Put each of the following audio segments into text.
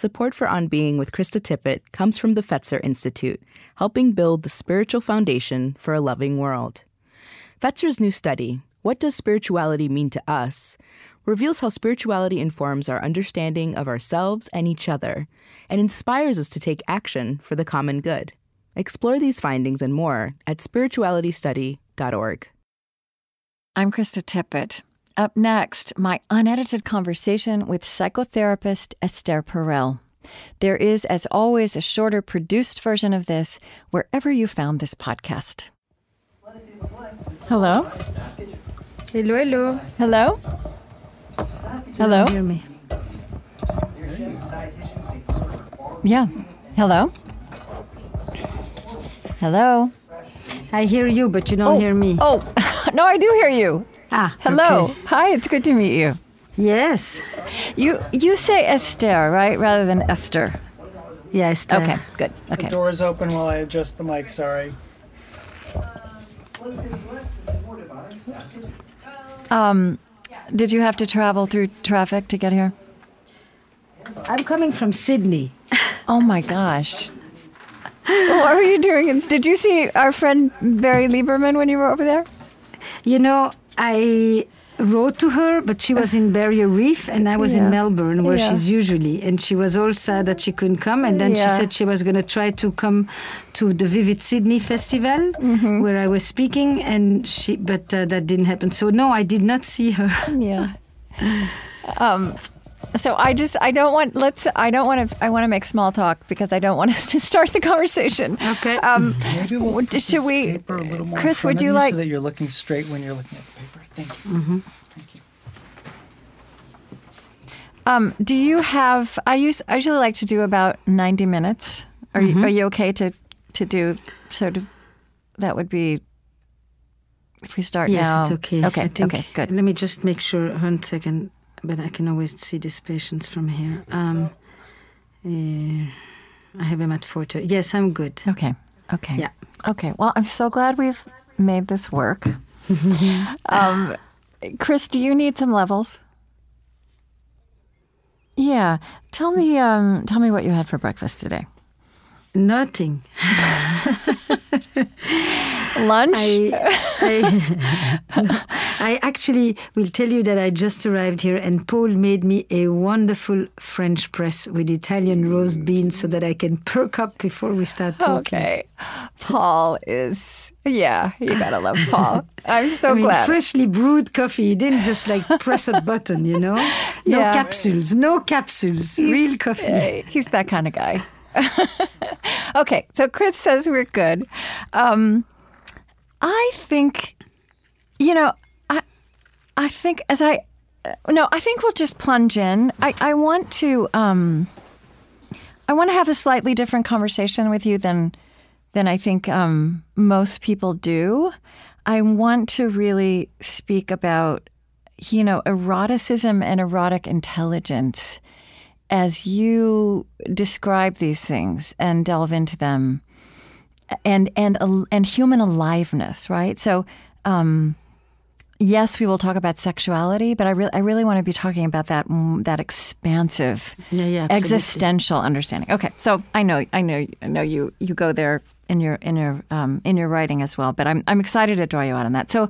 support for On Being with Krista Tippett comes from the Fetzer Institute, helping build the spiritual foundation for a loving world. Fetzer's new study, What Does Spirituality Mean to Us? reveals how spirituality informs our understanding of ourselves and each other, and inspires us to take action for the common good. Explore these findings and more at spiritualitystudy.org. I'm Krista Tippett. Up next, my unedited conversation with psychotherapist Esther Perel. There is, as always, a shorter produced version of this wherever you found this podcast. Hello? Hello, hello. Hello? Hello? Hear me. Yeah. Hello? Hello? I hear you, but you don't oh. hear me. Oh, no, I do hear you. Ah, Hello. okay. Hi, it's good to meet you. Yes. You you say Esther, right, rather than Esther. Yes. uh, Okay, good. Okay. The door is open while I adjust the mic. Sorry. Um, did you have to travel through traffic to get here? I'm coming from Sydney. Oh my gosh. what were you doing? in- Did you see our friend Barry Lieberman when you were over there? You know, I wrote to her, but she was in Barrier Reef, and I was Yeah. in Melbourne, where Yeah. she's usually. And she was all sad that she couldn't come. And then she said she was going to try to come to the Vivid Sydney Festival, Mm-hmm. where I was speaking, and she, but uh, that didn't happen. So no, I did not see her. Yeah. Um, so I just I don't want let's I don't want to I want to make small talk because I don't want us to start the conversation. Okay. Um, Maybe we'll Would- should we- paper a little more Chris, would you you like- so that you're looking straight when you're looking at the paper? Thank you. Thank you. um, do you have I use I usually like to do about ninety minutes. Are you are you okay to to do sort of that would be if we start Yes, now? it's okay. Okay. I think, okay. Good. Let me just make sure one second, but I can always see these patients from here. Um, uh, I have him at four thirty. Yes, I'm good. Okay. Okay. Yeah. Okay. Well, I'm so glad we've made this work. um, Chris, do you need some levels? Yeah. Tell me. Um, tell me what you had for breakfast today. Nothing. Lunch. I, I, no, I actually will tell you that I just arrived here, and Paul made me a wonderful French press with Italian roast beans, so that I can perk up before we start talking. okay. Paul is. Yeah, you gotta love Paul. I'm so I mean, glad. freshly brewed coffee. He didn't just like press a button, you know. No Yeah. capsules, no capsules. Real coffee. Hey, He's that kind of guy. okay, so Chris says we're good. Um, I think, you know, I, I think as I, uh, no, I think we'll just plunge in. I, I want to, um, I want to have a slightly different conversation with you than, than I think um, most people do. I want to really speak about, you know, eroticism and erotic intelligence as you describe these things and delve into them and and and human aliveness right? So um yes we will talk about sexuality but i really i really want to be talking about that mm, that expansive Yeah, yeah, absolutely. existential understanding. Okay so i know i know i know you you go there in your in your um in your writing as well but i'm i'm excited to draw you out on that. So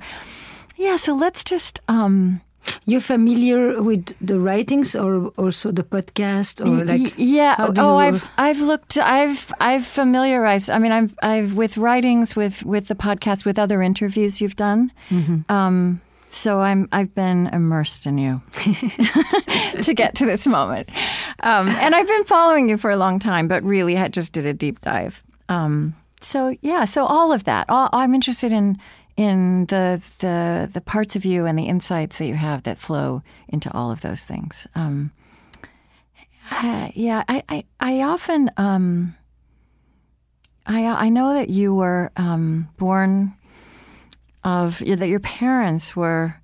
yeah so let's just um You're familiar with the writings or also the podcast or like yeah. oh, I've I've looked. I've I've familiarized. I mean, I've I've with writings, with with the podcast, with other interviews you've done. Mm-hmm. Um, so I'm I've been immersed in you to get to this moment, um, and I've been following you for a long time. But really, I just did a deep dive. Um, so yeah, so all of that. All, I'm interested in in the the the parts of you and the insights that you have that flow into all of those things. Um, uh, yeah, I, I, I often, um, I, I know that you were um, born of that your parents were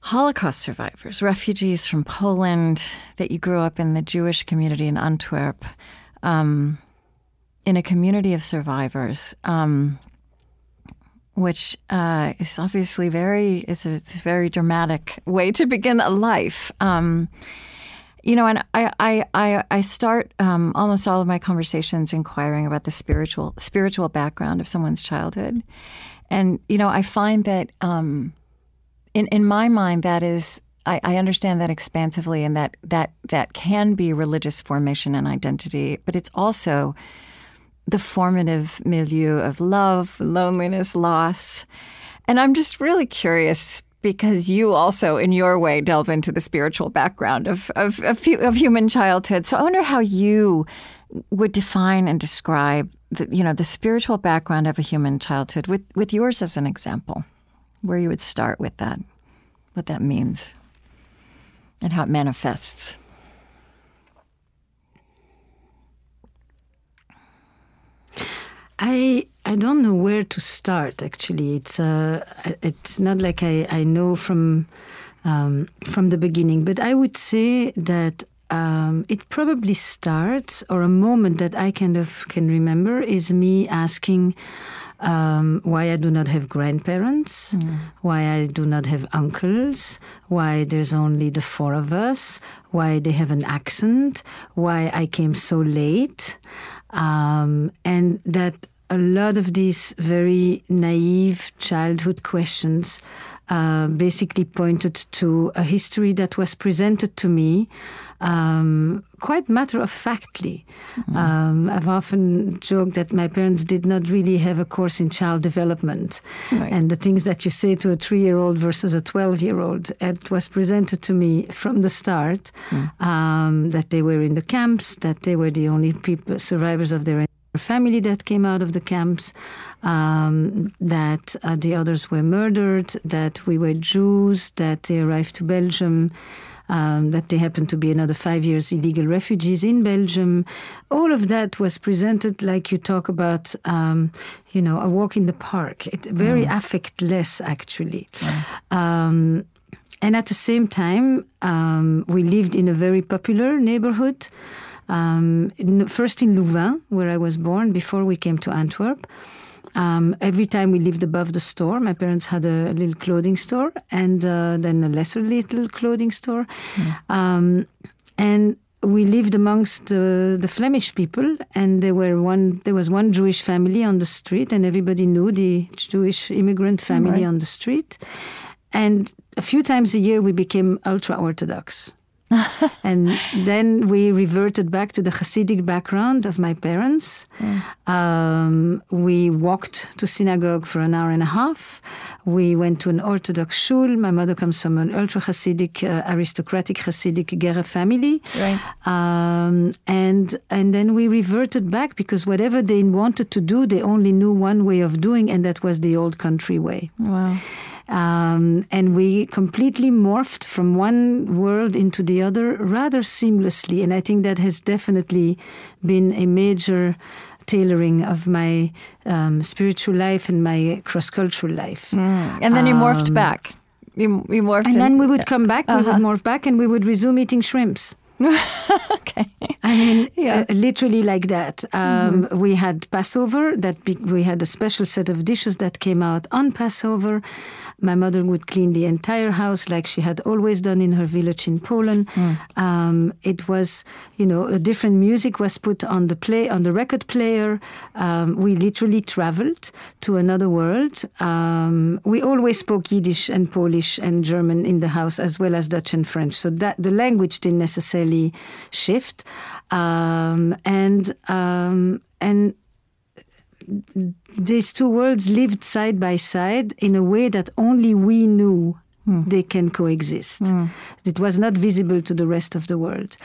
Holocaust survivors, refugees from Poland. That you grew up in the Jewish community in Antwerp, um, in a community of survivors. Um, which uh, is obviously very it's a, it's a very dramatic way to begin a life. Um, you know, and I I I, I start um, almost all of my conversations inquiring about the spiritual spiritual background of someone's childhood, and you know, I find that um, in in my mind that is. I, I understand that expansively, and that that that can be religious formation and identity, but it's also the formative milieu of love, loneliness, loss. And I'm just really curious because you also, in your way, delve into the spiritual background of, of, of, of human childhood. So I wonder how you would define and describe the, you know, the spiritual background of a human childhood with, with yours as an example, where you would start with that, what that means, and how it manifests. I I don't know where to start. Actually, it's uh, it's not like I, I know from um, from the beginning, but I would say that um, it probably starts, or a moment that I kind of can remember is me asking. Um, why I do not have grandparents, mm. why I do not have uncles, why there's only the four of us, why they have an accent, why I came so late. Um, and that a lot of these very naive childhood questions uh, basically pointed to a history that was presented to me um, quite matter of factly. Mm. Um, I've often joked that my parents did not really have a course in child development. Right. And the things that you say to a three year old versus a 12 year old, it was presented to me from the start mm. um, that they were in the camps, that they were the only people, survivors of their family that came out of the camps, um, that uh, the others were murdered, that we were Jews, that they arrived to Belgium. Um, that they happened to be another five years illegal refugees in Belgium. All of that was presented like you talk about, um, you know, a walk in the park. It, very mm. affectless, actually. Mm. and at the same time, um, we lived in a very popular neighborhood. Um, in, first in Louvain, where I was born, before we came to Antwerp. Um, every time we lived above the store, my parents had a, a little clothing store and uh, then a lesser little clothing store. Mm. Um, and we lived amongst uh, the Flemish people, and there were one. There was one Jewish family on the street, and everybody knew the Jewish immigrant family right. on the street. And a few times a year, we became ultra Orthodox. and then we reverted back to the Hasidic background of my parents. Mm. Um, we walked to synagogue for an hour and a half. We went to an Orthodox shul. My mother comes from an ultra Hasidic, uh, aristocratic Hasidic Gerrer family. Right. Um, and and then we reverted back because whatever they wanted to do, they only knew one way of doing, and that was the old country way. Wow. Um, and we completely morphed from one world into the other rather seamlessly. And I think that has definitely been a major tailoring of my um, spiritual life and my cross cultural life. Mm. And then you morphed um, back. You, you morphed. And in, then we would come back, uh-huh. we would uh-huh. morph back, and we would resume eating shrimps. okay. I mean, yeah. uh, literally like that. Um, mm-hmm. We had Passover. That be- we had a special set of dishes that came out on Passover. My mother would clean the entire house like she had always done in her village in Poland. Mm. Um, it was, you know, a different music was put on the play on the record player. Um, we literally traveled to another world. Um, we always spoke Yiddish and Polish and German in the house, as well as Dutch and French. So that the language didn't necessarily shift. Um, and um, and these two worlds lived side by side in a way that only we knew mm. they can coexist. Mm. It was not visible to the rest of the world.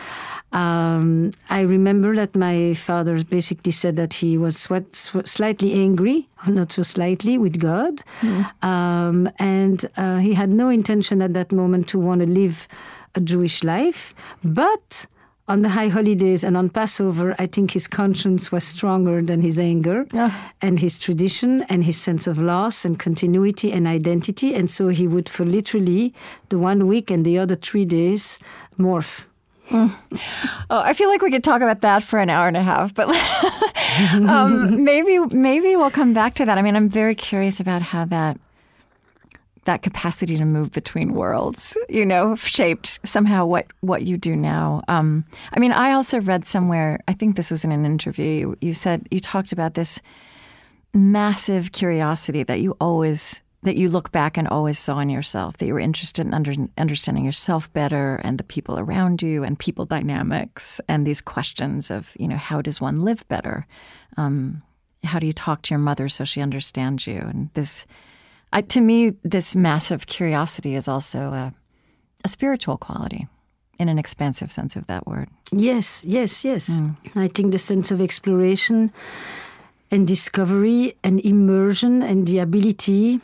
Um, I remember that my father basically said that he was sweat, sw- slightly angry, not so slightly, with God. Mm. Um, and uh, he had no intention at that moment to want to live a Jewish life. But on the high holidays and on Passover, I think his conscience was stronger than his anger oh. and his tradition and his sense of loss and continuity and identity. And so he would, for literally the one week and the other three days, morph. Mm. Oh, I feel like we could talk about that for an hour and a half, but um, maybe maybe we'll come back to that. I mean, I'm very curious about how that that capacity to move between worlds, you know, shaped somehow what, what you do now. Um, I mean, I also read somewhere, I think this was in an interview, you, said, you talked about this massive curiosity that you always that you look back and always saw in yourself that you were interested in under, understanding yourself better and the people around you and people dynamics and these questions of you know how does one live better um, how do you talk to your mother so she understands you and this I, to me this massive curiosity is also a, a, spiritual quality in an expansive sense of that word yes yes yes mm. i think the sense of exploration and discovery and immersion and the ability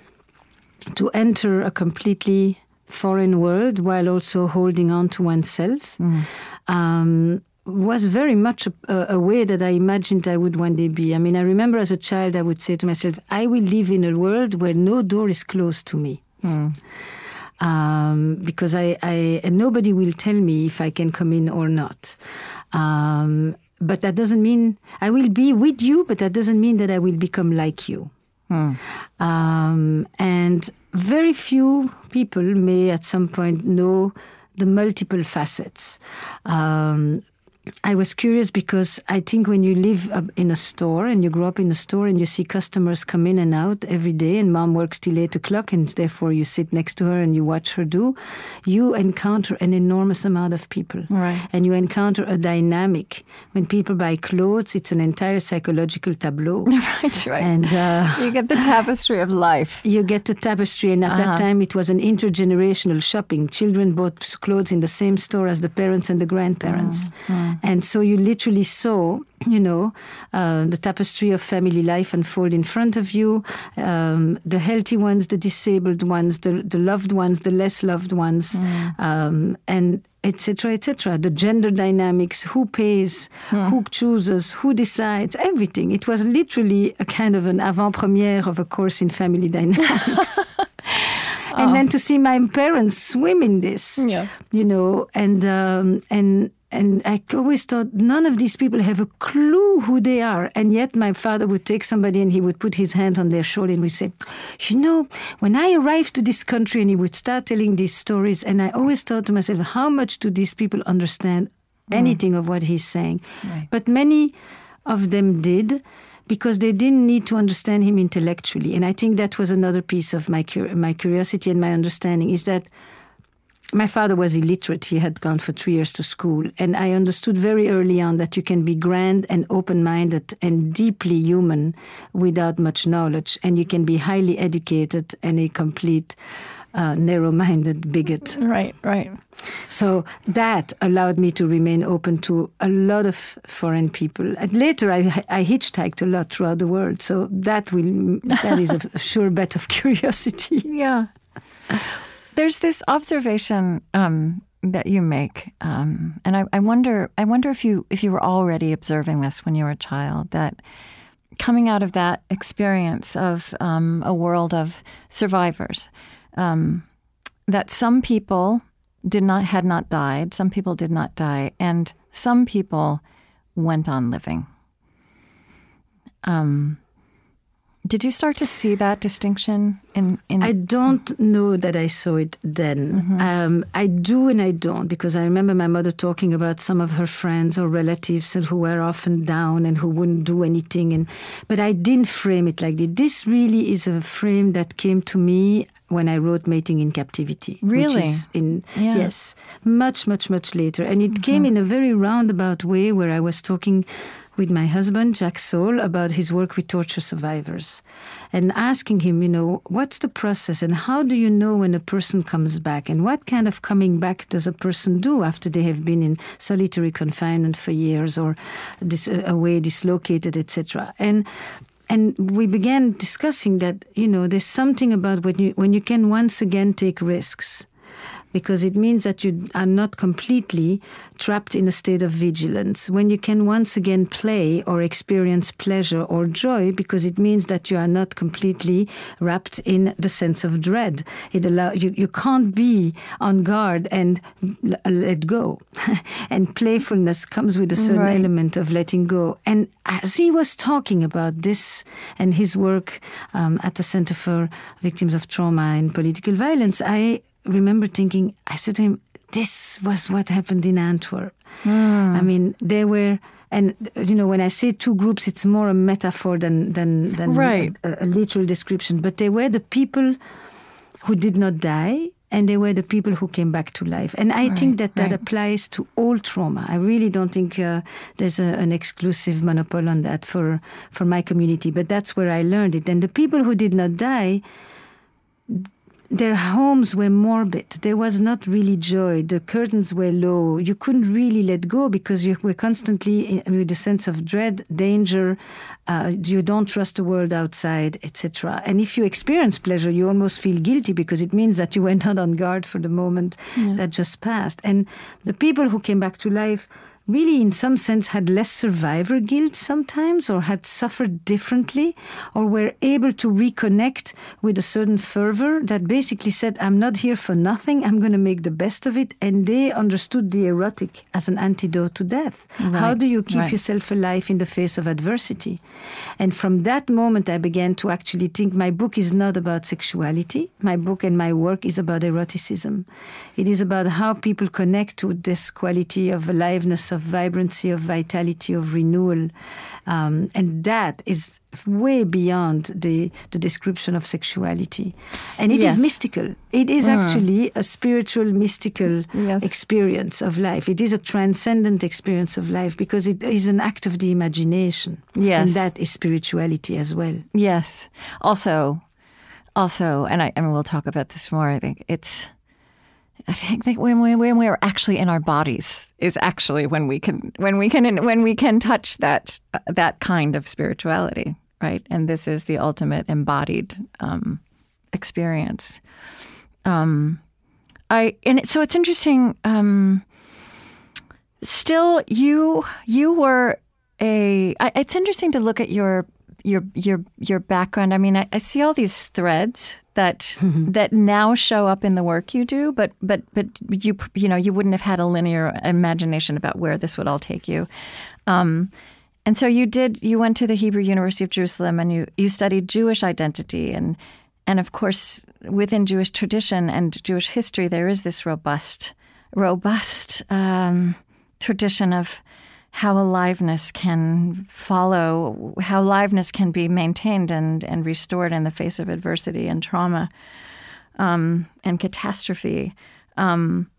to enter a completely foreign world while also holding on to oneself mm. um, was very much a, a, way that I imagined I would one day be. I mean, I remember as a child, I would say to myself, I will live in a world where no door is closed to me. Mm. Um, because I, I nobody will tell me if I can come in or not. Um, but that doesn't mean I will be with you, but that doesn't mean that I will become like you. Hmm. Um, and very few people may at some point know the multiple facets. Um, I was curious because I think when you live in a store and you grow up in a store and you see customers come in and out every day, and mom works till eight o'clock, and therefore you sit next to her and you watch her do, you encounter an enormous amount of people. Right. And you encounter a dynamic. When people buy clothes, it's an entire psychological tableau. right, right. And uh, you get the tapestry of life. You get the tapestry, and at uh-huh. that time it was an intergenerational shopping. Children bought clothes in the same store as the parents and the grandparents. Uh-huh. And so you literally saw, you know, uh, the tapestry of family life unfold in front of you um, the healthy ones, the disabled ones, the, the loved ones, the less loved ones, mm. um, and etc etc the gender dynamics who pays mm. who chooses who decides everything it was literally a kind of an avant-premiere of a course in family dynamics and oh. then to see my parents swim in this yeah. you know and um, and and I always thought none of these people have a clue who they are. And yet my father would take somebody and he would put his hand on their shoulder and we say, you know, when I arrived to this country and he would start telling these stories, and I always thought to myself, how much do these people understand mm. anything mm. of what he's saying? Right. But many of them did because they didn't need to understand him intellectually. And I think that was another piece of my, my curiosity and my understanding is that my father was illiterate. He had gone for three years to school. And I understood very early on that you can be grand and open minded and deeply human without much knowledge. And you can be highly educated and a complete uh, narrow minded bigot. Right, right. So that allowed me to remain open to a lot of foreign people. And later, I, I hitchhiked a lot throughout the world. So that will that is a sure bet of curiosity. Yeah. There's this observation um, that you make, um, and I, I, wonder. I wonder if you if you were already observing this when you were a child. That coming out of that experience of um, a world of survivors, um, that some people did not had not died, some people did not die, and some people went on living. Um, did you start to see that distinction in? in I don't know that I saw it then. Mm-hmm. Um, I do and I don't because I remember my mother talking about some of her friends or relatives who were often down and who wouldn't do anything. And but I didn't frame it like this. This really is a frame that came to me when I wrote Mating in Captivity. Really? Which is in yeah. yes, much much much later, and it mm-hmm. came in a very roundabout way where I was talking with my husband, Jack Saul, about his work with torture survivors and asking him, you know, what's the process and how do you know when a person comes back and what kind of coming back does a person do after they have been in solitary confinement for years or dis- uh, away dislocated, etc. And and we began discussing that, you know, there's something about when you when you can once again take risks because it means that you are not completely trapped in a state of vigilance. When you can once again play or experience pleasure or joy, because it means that you are not completely wrapped in the sense of dread. It allow you, you can't be on guard and let go. and playfulness comes with a certain right. element of letting go. And as he was talking about this and his work um, at the Center for Victims of Trauma and Political Violence, I remember thinking, I said to him, this was what happened in Antwerp. Mm. I mean, they were, and you know, when I say two groups, it's more a metaphor than than than right. a, a, literal description. But they were the people who did not die, and they were the people who came back to life. And I right, think that that right. applies to all trauma. I really don't think uh, there's a, an exclusive monopoly on that for for my community. But that's where I learned it. And the people who did not die their homes were morbid. There was not really joy. The curtains were low. You couldn't really let go because you were constantly with a sense of dread, danger. Uh, you don't trust the world outside, etc. And if you experience pleasure, you almost feel guilty because it means that you were not on guard for the moment yeah. that just passed. And the people who came back to life really, in some sense, had less survivor guilt sometimes, or had suffered differently, or were able to reconnect with a certain fervor that basically said, I'm not here for nothing, I'm going to make the best of it. And they understood the erotic as an antidote to death. Right. How do you keep right. yourself alive in the face of adversity? And from that moment, I began to actually think my book is not about sexuality. My book and my work is about eroticism. It is about how people connect to this quality of aliveness of vibrancy, of vitality, of renewal. Um, and that is way beyond the, the description of sexuality. And it yes. is mystical. It is mm. actually a spiritual, mystical yes. experience of life. It is a transcendent experience of life because it is an act of the imagination. Yes. And that is spirituality as well. Yes. Also, also, and I, and we'll talk about this more, I think it's I think that when we when we're actually in our bodies is actually when we can when we can when we can touch that uh, that kind of spirituality, right? And this is the ultimate embodied um, experience. Um, I and it, so it's interesting. Um, still, you you were a. I, it's interesting to look at your your your your background. I mean, I, I see all these threads that that now show up in the work you do, but but but you you know you wouldn't have had a linear imagination about where this would all take you. Um, and so you did. You went to the Hebrew University of Jerusalem, and you you studied Jewish identity, and and of course within Jewish tradition and Jewish history, there is this robust robust um, tradition of how aliveness can follow, how aliveness can be maintained and, and restored in the face of adversity and trauma um, and catastrophe. Um,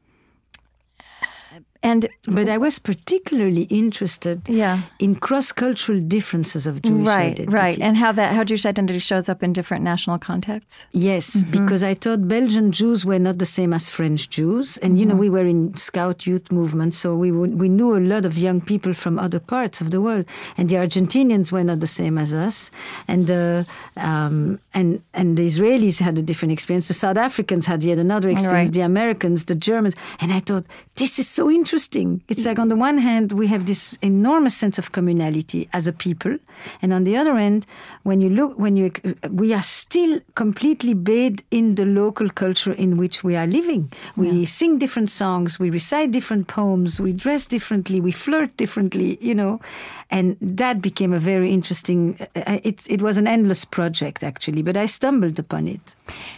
and but I was particularly interested yeah. in cross-cultural differences of Jewish right, identity. Right, and how that how Jewish identity shows up in different national contexts. Yes, mm-hmm. because I thought Belgian Jews were not the same as French Jews, and mm-hmm. you know mm-hmm. we were in Scout youth movement, so we would, we knew a lot of young people from other parts of the world, and the Argentinians were not the same as us, and the um, and and the Israelis had a different experience. The South Africans had yet another experience. Right. The Americans, the Germans, and I thought this is so interesting interesting. It's like on the one hand, we have this enormous sense of communality as a people, and on the other end, when you look, when you, we are still completely bathed in the local culture in which we are living. We yeah. sing different songs, we recite different poems, we dress differently, we flirt differently, you know, and that became a very interesting. Uh, it it was an endless project actually, but I stumbled upon it.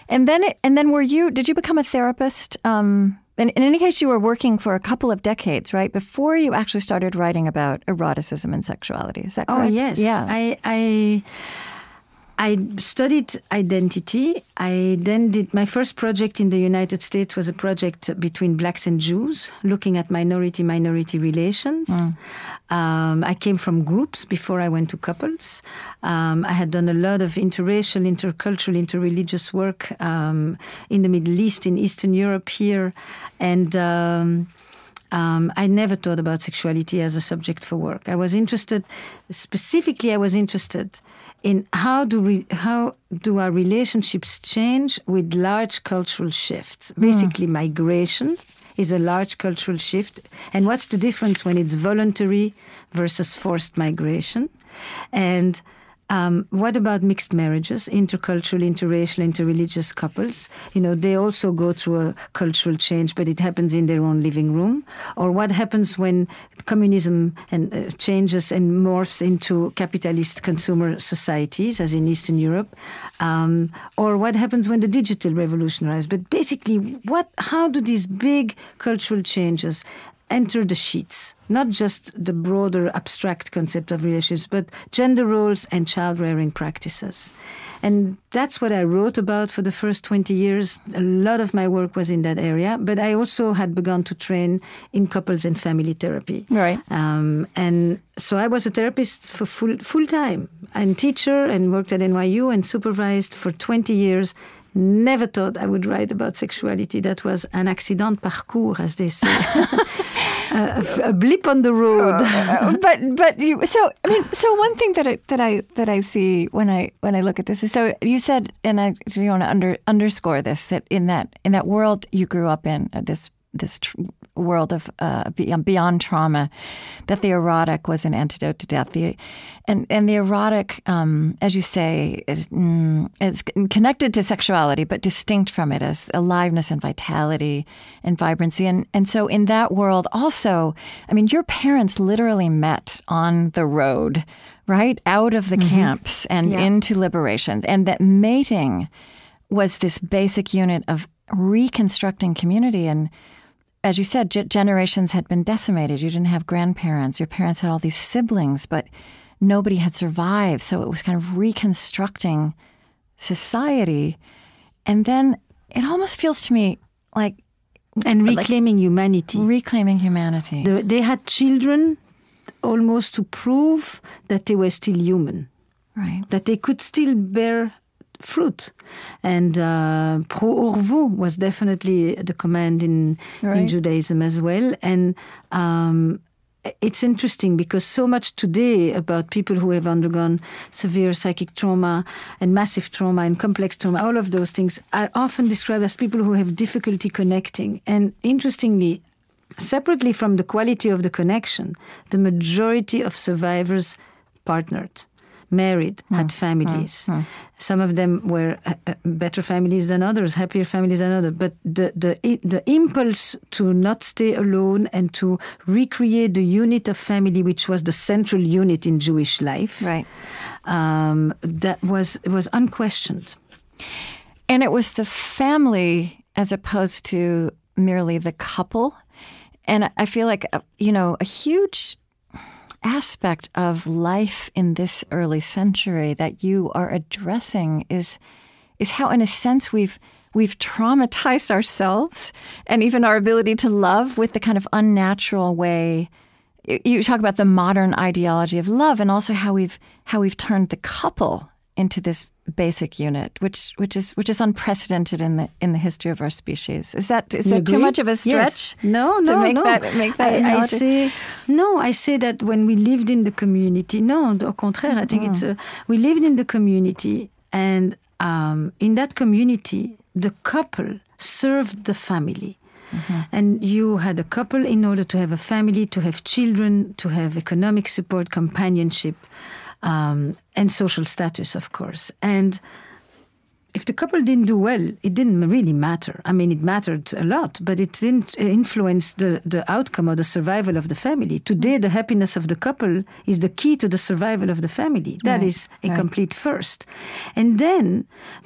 And then, it, and then, were you? Did you become a therapist? Um in, in any case, you were working for a couple of decades, right, before you actually started writing about eroticism and sexuality. Is that oh, correct? Oh yes. Yeah. I, I I studied identity. I then did my first project in the United States was a project between blacks and Jews, looking at minority minority relations. Mm. Um, I came from groups before I went to couples. Um, I had done a lot of interracial, intercultural, interreligious work um, in the Middle East, in Eastern Europe here, and. Um, um, I never thought about sexuality as a subject for work. I was interested, specifically, I was interested in how do we, how do our relationships change with large cultural shifts, hmm. basically migration is a large cultural shift. And what's the difference when it's voluntary versus forced migration? And um, what about mixed marriages, intercultural, interracial, interreligious couples? You know, they also go through a cultural change, but it happens in their own living room. Or what happens when communism and uh, changes and morphs into capitalist consumer societies, as in Eastern Europe? Um, or what happens when the digital revolution arrives? But basically, what? How do these big cultural changes enter the sheets, not just the broader abstract concept of relationships, but gender roles and child rearing practices. And that's what I wrote about for the first 20 years. A lot of my work was in that area, but I also had begun to train in couples and family therapy. Right. Um, and so I was a therapist for full, full time and teacher and worked at NYU and supervised for 20 years never thought I would write about sexuality. That was an accident parcours, as they say, a, a, blip on the road. Uh, but but you, so I mean, so one thing that I, that I that I see when I when I look at this is so you said, and I you want to under, underscore this that in that in that world you grew up in, uh, this this tr- world of uh, beyond trauma, that the erotic was an antidote to death. The, and and the erotic, um, as you say, is, mm, is, connected to sexuality, but distinct from it as aliveness and vitality and vibrancy. And and so in that world, also, I mean, your parents literally met on the road, right, out of the mm-hmm. camps and yeah. into liberation, and that mating was this basic unit of reconstructing community and as you said, g- generations had been decimated. You didn't have grandparents. Your parents had all these siblings, but nobody had survived. So it was kind of reconstructing society. And then it almost feels to me like. And reclaiming like, humanity. Reclaiming humanity. The, they had children almost to prove that they were still human. Right. That they could still bear fruit. And uh, p'ru u'rvu was definitely the command in, right. in Judaism as well. And um, it's interesting because so much today about people who have undergone severe psychic trauma and massive trauma and complex trauma, all of those things are often described as people who have difficulty connecting. And interestingly, separately from the quality of the connection, the majority of survivors partnered married, mm. had families. Mm. Some of them were uh, uh, better families than others, happier families than others. But the, the, the impulse to not stay alone and to recreate the unit of family, which was the central unit in Jewish life, right. Um, that was, was unquestioned. And it was the family as opposed to merely the couple. And I feel like, uh, you know, a huge aspect of life in this early century that you are addressing is is how in a sense we've we've traumatized ourselves and even our ability to love with the kind of unnatural way. You talk about the modern ideology of love and also how we've how we've turned the couple into this basic unit, which which is which is unprecedented in the in the history of our species. Is that is you that agree? too much of a stretch? Yes. No, no, no. That, make that I, I, say no. I say that when we lived in the community, no, au contraire. I think mm. it's a, we lived in the community, and um, in that community, the couple served the family. Mm-hmm. And you had a couple in order to have a family, to have children, to have economic support, companionship um, and social status, of course. And if the couple didn't do well, it didn't really matter. I mean, it mattered a lot, but it didn't uh, influence the, the outcome or the survival of the family. Today, the happiness of the couple is the key to the survival of the family. That right, is a right. complete first. And then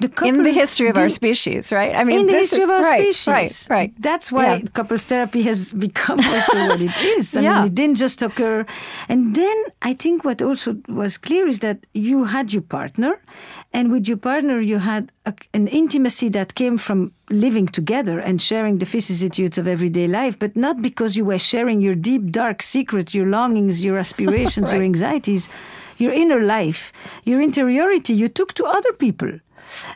the couple. In the history of did, our species, right? I mean, in the history is, of our right, species. Right, right. That's why yeah. couples therapy has become also what it is. I yeah. mean, it didn't just occur. And then I think what also was clear is that you had your partner, and with your partner, you had a, an intimacy that came from living together and sharing the vicissitudes of everyday life, but not because you were sharing your deep, dark secret, your longings, your aspirations, right. your anxieties, your inner life, your interiority you took to other people.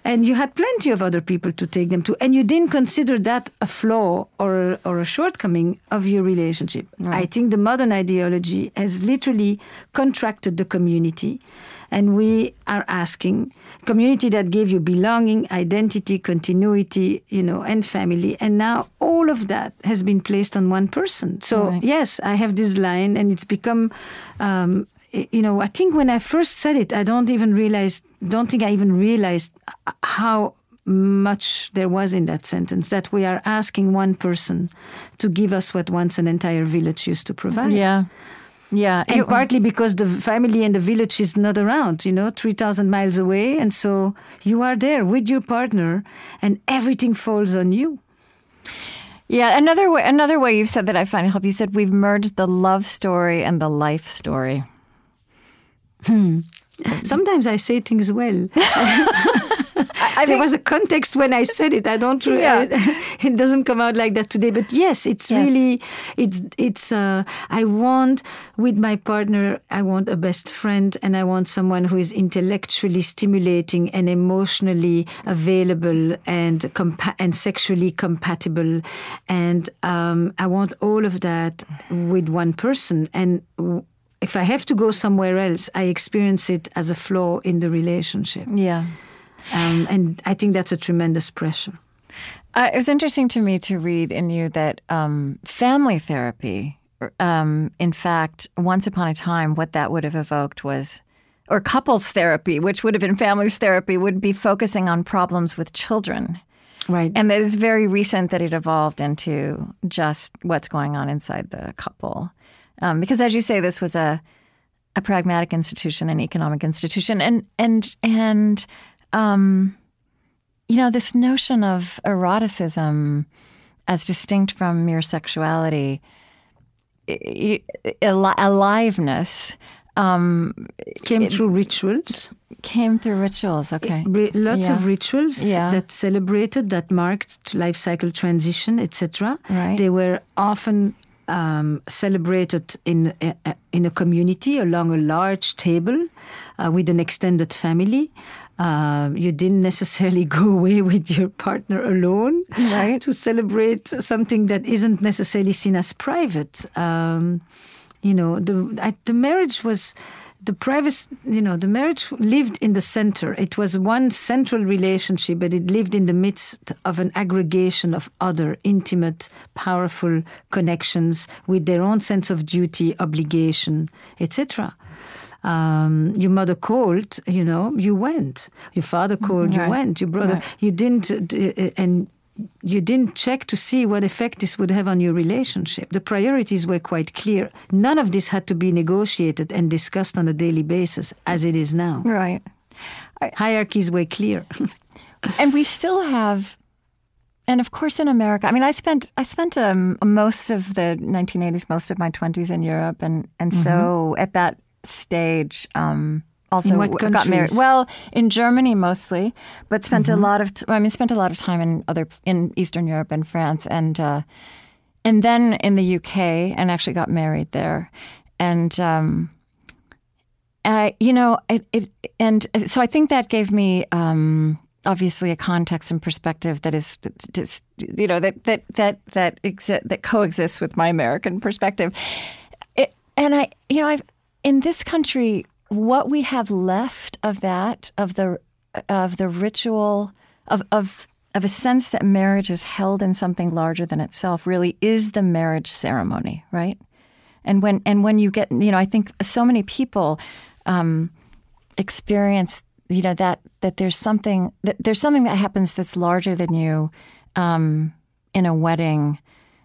and you had plenty of other people to take them to, and you didn't consider that a flaw or or a shortcoming of your relationship. Right. I think the modern ideology has literally contracted the community, and we are asking community that gave you belonging, identity, continuity, you know, and family, and now all of that has been placed on one person. So right. yes, I have this line, and it's become. Um, you know, I think when I first said it, I don't even realize, don't think I even realized how much there was in that sentence that we are asking one person to give us what once an entire village used to provide. Yeah. Yeah. And it, partly because the family and the village is not around, you know, 3,000 miles away. And so you are there with your partner and everything falls on you. Yeah, another way, another way you've said that I find help. You said we've merged the love story and the life story. Hmm. Sometimes I say things well. I, there was a context when I said it. I don't. Yeah. it doesn't come out like that today. But yes, it's yes. really. It's it's. Uh, I want with my partner. I want a best friend, and I want someone who is intellectually stimulating and emotionally available and compa- and sexually compatible, and um, I want all of that with one person and. W- if I have to go somewhere else, I experience it as a flaw in the relationship. Yeah. Um, and I think that's a tremendous pressure. Uh, it was interesting to me to read in you that um, family therapy, um, in fact, once upon a time, what that would have evoked was, or couples therapy, which would have been families therapy, would be focusing on problems with children. Right. And that is very recent that it evolved into just what's going on inside the couple. Um, because as you say, this was a a pragmatic institution, an economic institution, and and and um, you know this notion of eroticism as distinct from mere sexuality, aliveness. Um, came it, through rituals. Came through rituals. Okay, lots yeah. of rituals yeah. that celebrated, that marked life cycle transition, etc. Right. They were often um, celebrated in a, in a community along a large table uh, with an extended family. Uh, you didn't necessarily go away with your partner alone right. to celebrate something that isn't necessarily seen as private. Um, you know, the I, the marriage was the private, you know, the marriage lived in the center. It was one central relationship, but it lived in the midst of an aggregation of other intimate, powerful connections with their own sense of duty, obligation, etc. Um, your mother called, you know, you went. Your father called, right. you went. Your brother, right. you didn't, uh, and you didn't check to see what effect this would have on your relationship. The priorities were quite clear. None of this had to be negotiated and discussed on a daily basis as it is now. Right. I, Hierarchies were clear. and we still have and of course in America, I mean I spent I spent um, most of the 1980s, most of my 20s in Europe and and mm-hmm. so at that stage um, also got married. Well, in Germany mostly, but spent mm-hmm. a lot of t- I mean spent a lot of time in other in Eastern Europe and France and uh, and then in the UK and actually got married there. And um, I, you know, it, it, and so I think that gave me um, obviously a context and perspective that is just you know that that that that exi- that coexists with my American perspective. It, and I, you know, I've in this country what we have left of that of the of the ritual of of of a sense that marriage is held in something larger than itself really is the marriage ceremony, right? And when and when you get, you know, I think so many people um, experience, you know, that that there's something that there's something that happens that's larger than you um, in a wedding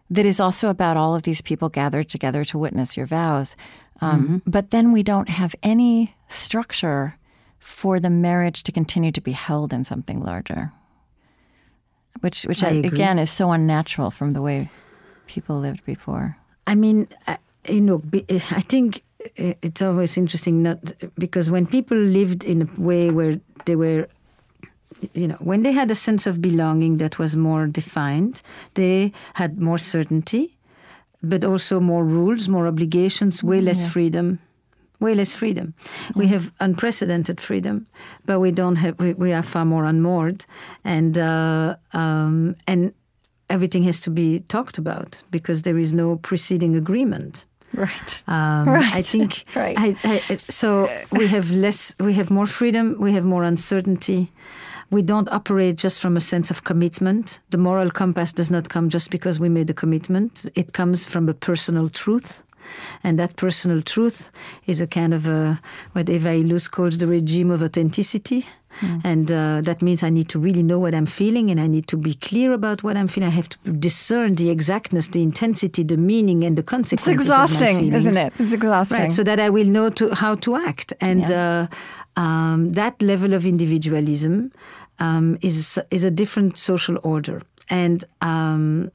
that is also about all of these people gathered together to witness your vows. Um, mm-hmm. But then we don't have any structure for the marriage to continue to be held in something larger, which, which I, again is so unnatural from the way people lived before. I mean, you know, I think it's always interesting, not because when people lived in a way where they were you know, when they had a sense of belonging that was more defined, they had more certainty, but also more rules, more obligations, way less yeah. freedom, way less freedom. We have unprecedented freedom, but we don't have. We, we are far more unmoored, and uh, um, and everything has to be talked about because there is no preceding agreement. Right. Um, Right. I think. Right. I, I, so we have less. We have more freedom. We have more uncertainty. We don't operate just from a sense of commitment. The moral compass does not come just because we made a commitment. It comes from a personal truth. And that personal truth is a kind of a, what Eva Illouz calls the regime of authenticity. And uh, that means I need to really know what I'm feeling and I need to be clear about what I'm feeling. I have to discern the exactness, the intensity, the meaning, and the It's consequences. my exhausting, isn't it? It's exhausting. Right, so that I will know to, how to act. And uh, um, that level of individualism um, is, is a different social order. And um,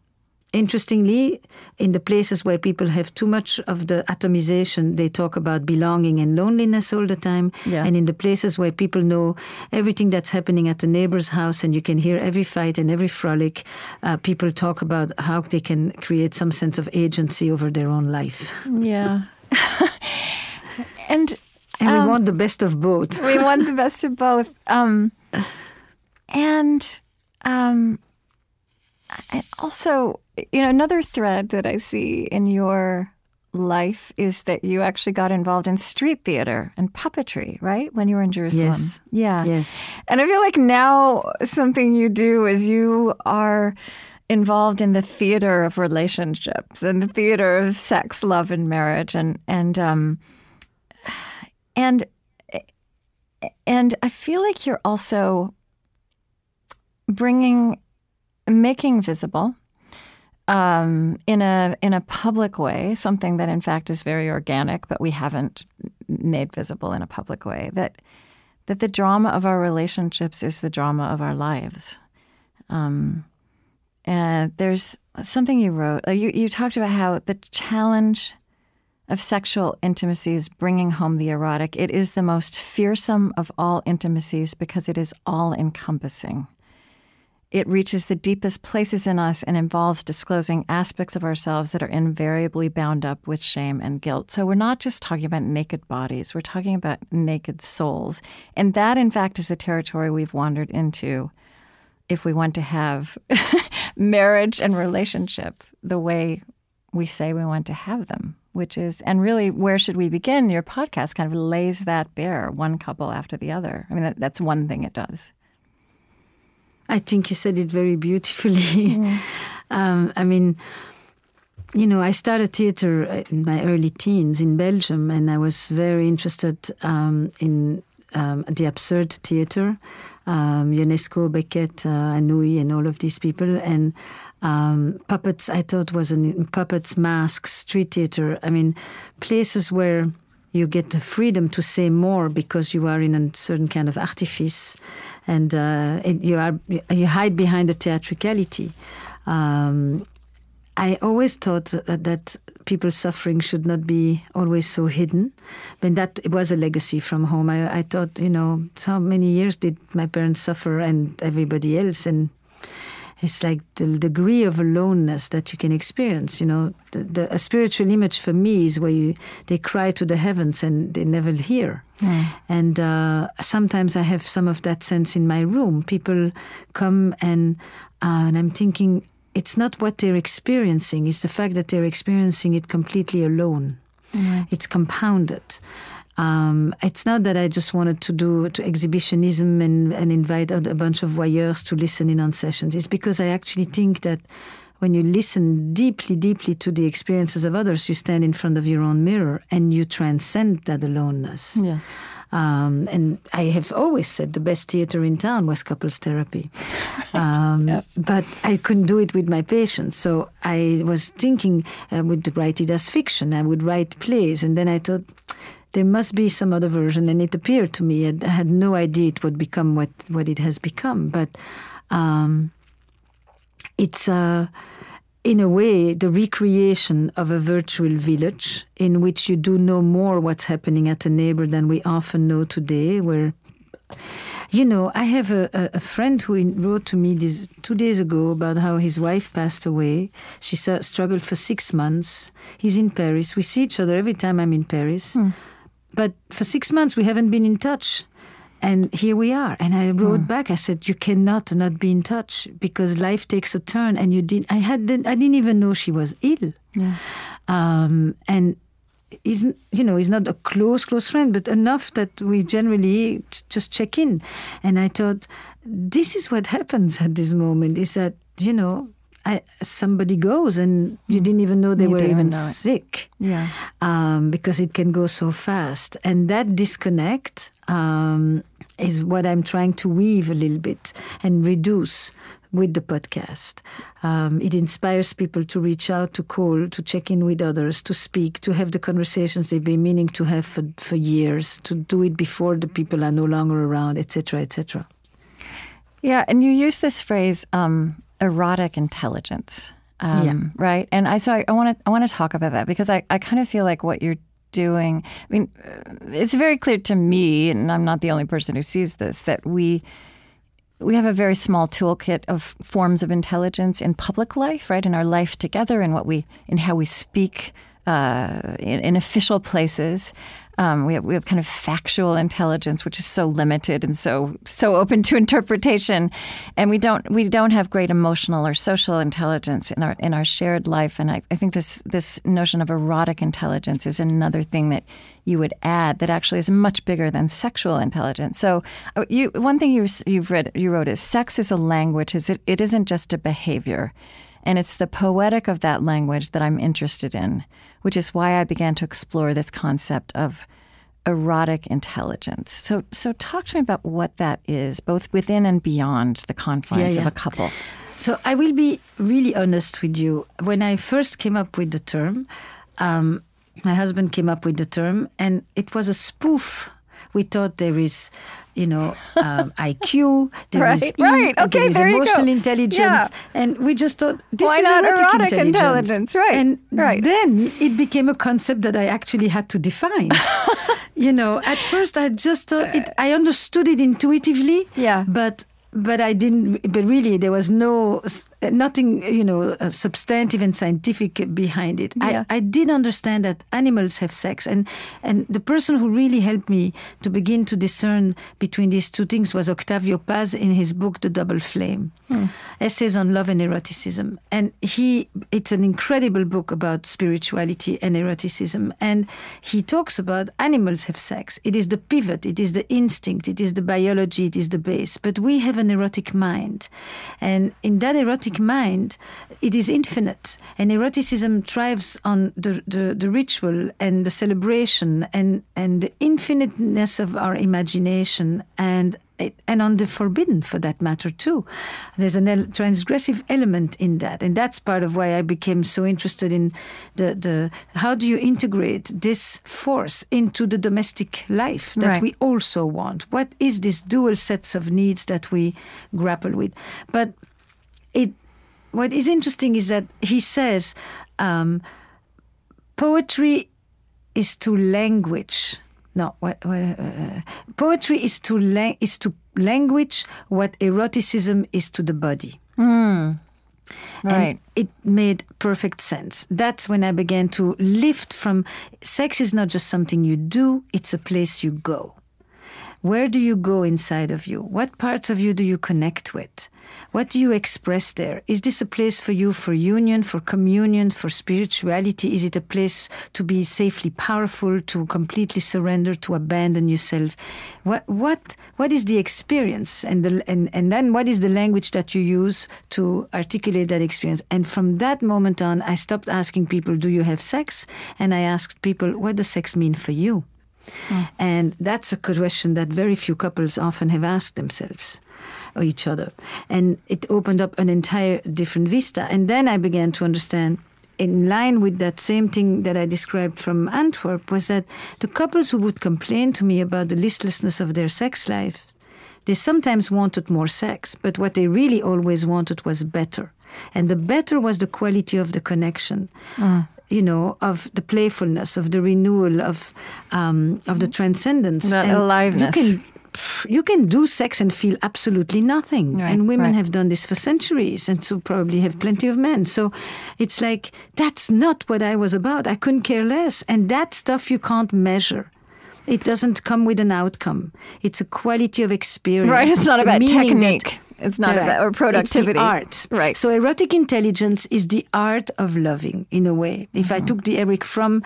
interestingly, in the places where people have too much of the atomization, they talk about belonging and loneliness all the time. Yeah. And in the places where people know everything that's happening at the neighbor's house and you can hear every fight and every frolic, uh, people talk about how they can create some sense of agency over their own life. yeah. and And Um, we want the best of both. we want the best of both. Um, and um, I also, you know, another thread that I see in your life is that you actually got involved in street theater and puppetry, right? When you were in Jerusalem. Yes. Yeah. Yes. And I feel like now something you do is you are involved in the theater of relationships and the theater of sex, love, and marriage, and and um, and and I feel like you're also bringing, making visible. Um, in a in a public way, something that in fact is very organic, but we haven't made visible in a public way. That that the drama of our relationships is the drama of our lives. Um, and there's something you wrote. uh, You you talked about how the challenge of sexual intimacy is bringing home the erotic. It is the most fearsome of all intimacies because it is all encompassing. It reaches the deepest places in us and involves disclosing aspects of ourselves that are invariably bound up with shame and guilt. So we're not just talking about naked bodies, we're talking about naked souls. And that, in fact, is the territory we've wandered into if we want to have marriage and relationship the way we say we want to have them, which is, and really, where should we begin? Your podcast kind of lays that bare, one couple after the other. I mean, that, that's one thing it does. I think you said it very beautifully. um, I mean, you know, I started theater in my early teens in Belgium, and I was very interested um, in um, the absurd theater. Um, Ionesco, Beckett, uh, Anouilh, and all of these people, and um, puppets. I thought was an puppets, masks, street theater. I mean, places where you get the freedom to say more because you are in a certain kind of artifice, and uh, it, you are you hide behind the theatricality. Um, I always thought that, that people suffering should not be always so hidden. But that was a legacy from home. I, I thought, you know, so many years did my parents suffer and everybody else, and it's like the degree of aloneness that you can experience. You know, the, the, a spiritual image for me is where you, they cry to the heavens and they never hear. And uh, sometimes I have some of that sense in my room. People come and uh, and I'm thinking it's not what they're experiencing; it's the fact that they're experiencing it completely alone. It's compounded. Um, it's not that I just wanted to do to exhibitionism and, and invite a bunch of voyeurs to listen in on sessions. It's because I actually think that when you listen deeply, deeply to the experiences of others, you stand in front of your own mirror and you transcend that aloneness. Yes. Um, and I have always said the best theater in town was couples therapy. Um, But I couldn't do it with my patients. So I was thinking I would write it as fiction, I would write plays. And then I thought, there must be some other version. And it appeared to me, I had no idea it would become what, what it has become. But um, it's uh, in a way the recreation of a virtual village in which you do know more what's happening at a neighbor than we often know today where you know i have a, a, a friend who wrote to me this two days ago about how his wife passed away she struggled for six months he's in paris we see each other every time i'm in paris but for six months we haven't been in touch. And here we are. And I wrote Hmm. back. I said, "You cannot not be in touch because life takes a turn." And you didn't. I had. I didn't even know she was ill. Um, and he's, you know, he's not a close, close friend, but enough that we generally just check in. And I thought, this is what happens at this moment: is that you know, I, somebody goes and you didn't even know they You were even sick Yeah. um, because it can go so fast. And that disconnect um, is what I'm trying to weave a little bit and reduce with the podcast. Um, it inspires people to reach out, to call, to check in with others, to speak, to have the conversations they've been meaning to have for, for years, to do it before the people are no longer around, etc., etc. Yeah, and you use this phrase um, erotic intelligence. Um, Yeah. Right. And I so I want to I want to talk about that because I, I kind of feel like what you're doing. I mean, uh, it's very clear to me, and I'm not the only person who sees this, that we we have a very small toolkit of forms of intelligence in public life, right? In our life together, and what we in how we speak uh, in, in official places. Um, we have we have kind of factual intelligence, which is so limited and so so open to interpretation, and we don't we don't have great emotional or social intelligence in our in our shared life. And I, I think this this notion of erotic intelligence is another thing that you would add that actually is much bigger than sexual intelligence. So, uh, you one thing you you've read you wrote is sex is a language. Is it, it isn't just a behavior. And it's the poetic of that language that I'm interested in, which is why I began to explore this concept of erotic intelligence. So, so talk to me about what that is, both within and beyond the confines Yeah, of a couple. So I will be really honest with you. When I first came up with the term, um, my husband came up with the term, and it was a spoof. We thought there is, you know, um, IQ, there is Right, E, right. Okay, there is there you emotional go. intelligence, Yeah. and we just thought this Why is not erotic, erotic intelligence. intelligence? Right, And right. then it became a concept that I actually had to define. you know, at first I just thought it, I understood it intuitively. Yeah. But but I didn't. But really, there was no nothing, you know, uh, substantive and scientific behind it. Yeah. I, I did understand that animals have sex, and and the person who really helped me to begin to discern between these two things was Octavio Paz in his book The Double Flame, essays on love and eroticism, and he it's an incredible book about spirituality and eroticism, and he talks about animals have sex. It is the pivot, it is the instinct, it is the biology, it is the base, but we have an erotic mind, and in that erotic mind, it is infinite. And eroticism thrives on the, the, the ritual and the celebration and, and the infiniteness of our imagination and and on the forbidden for that matter too. There's a transgressive element in that, and that's part of why I became so interested in the the how do you integrate this force into the domestic life that Right. we also want? What is this dual sets of needs that we grapple with? But it what is interesting is that he says um, poetry is to language. No, what, what, uh, poetry is to la- is to language what eroticism is to the body. Right. And it made perfect sense. That's when I began to lift from sex is not just something you do, it's a place you go. Where do you go inside of you? What parts of you do you connect with? What do you express there? Is this a place for you for union, for communion, for spirituality? Is it a place to be safely powerful, to completely surrender, to abandon yourself? What what what is the experience? And the, and and then what is the language that you use to articulate that experience? And from that moment on, I stopped asking people, "Do you have sex?" And I asked people, "What does sex mean for you?" Mm. And that's a question that very few couples often have asked themselves or each other. And it opened up an entire different vista. And then I began to understand, in line with that same thing that I described from Antwerp, was that the couples who would complain to me about the listlessness of their sex life, they sometimes wanted more sex, but what they really always wanted was better. And the better was the quality of the connection. Mm. You know, of the playfulness, of the renewal, of um, of the transcendence, That And aliveness. You can you can do sex and feel absolutely nothing. Right, and women right. have done this for centuries, and so probably have plenty of men. So it's like, that's not what I was about. I couldn't care less. And that stuff you can't measure. It doesn't come with an outcome. It's a quality of experience. Right. It's, not about meaning that- technique. It's not Correct. about or productivity. Art. Right. So erotic intelligence is the art of loving, in a way. If Mm-hmm. I took the Erich Fromm,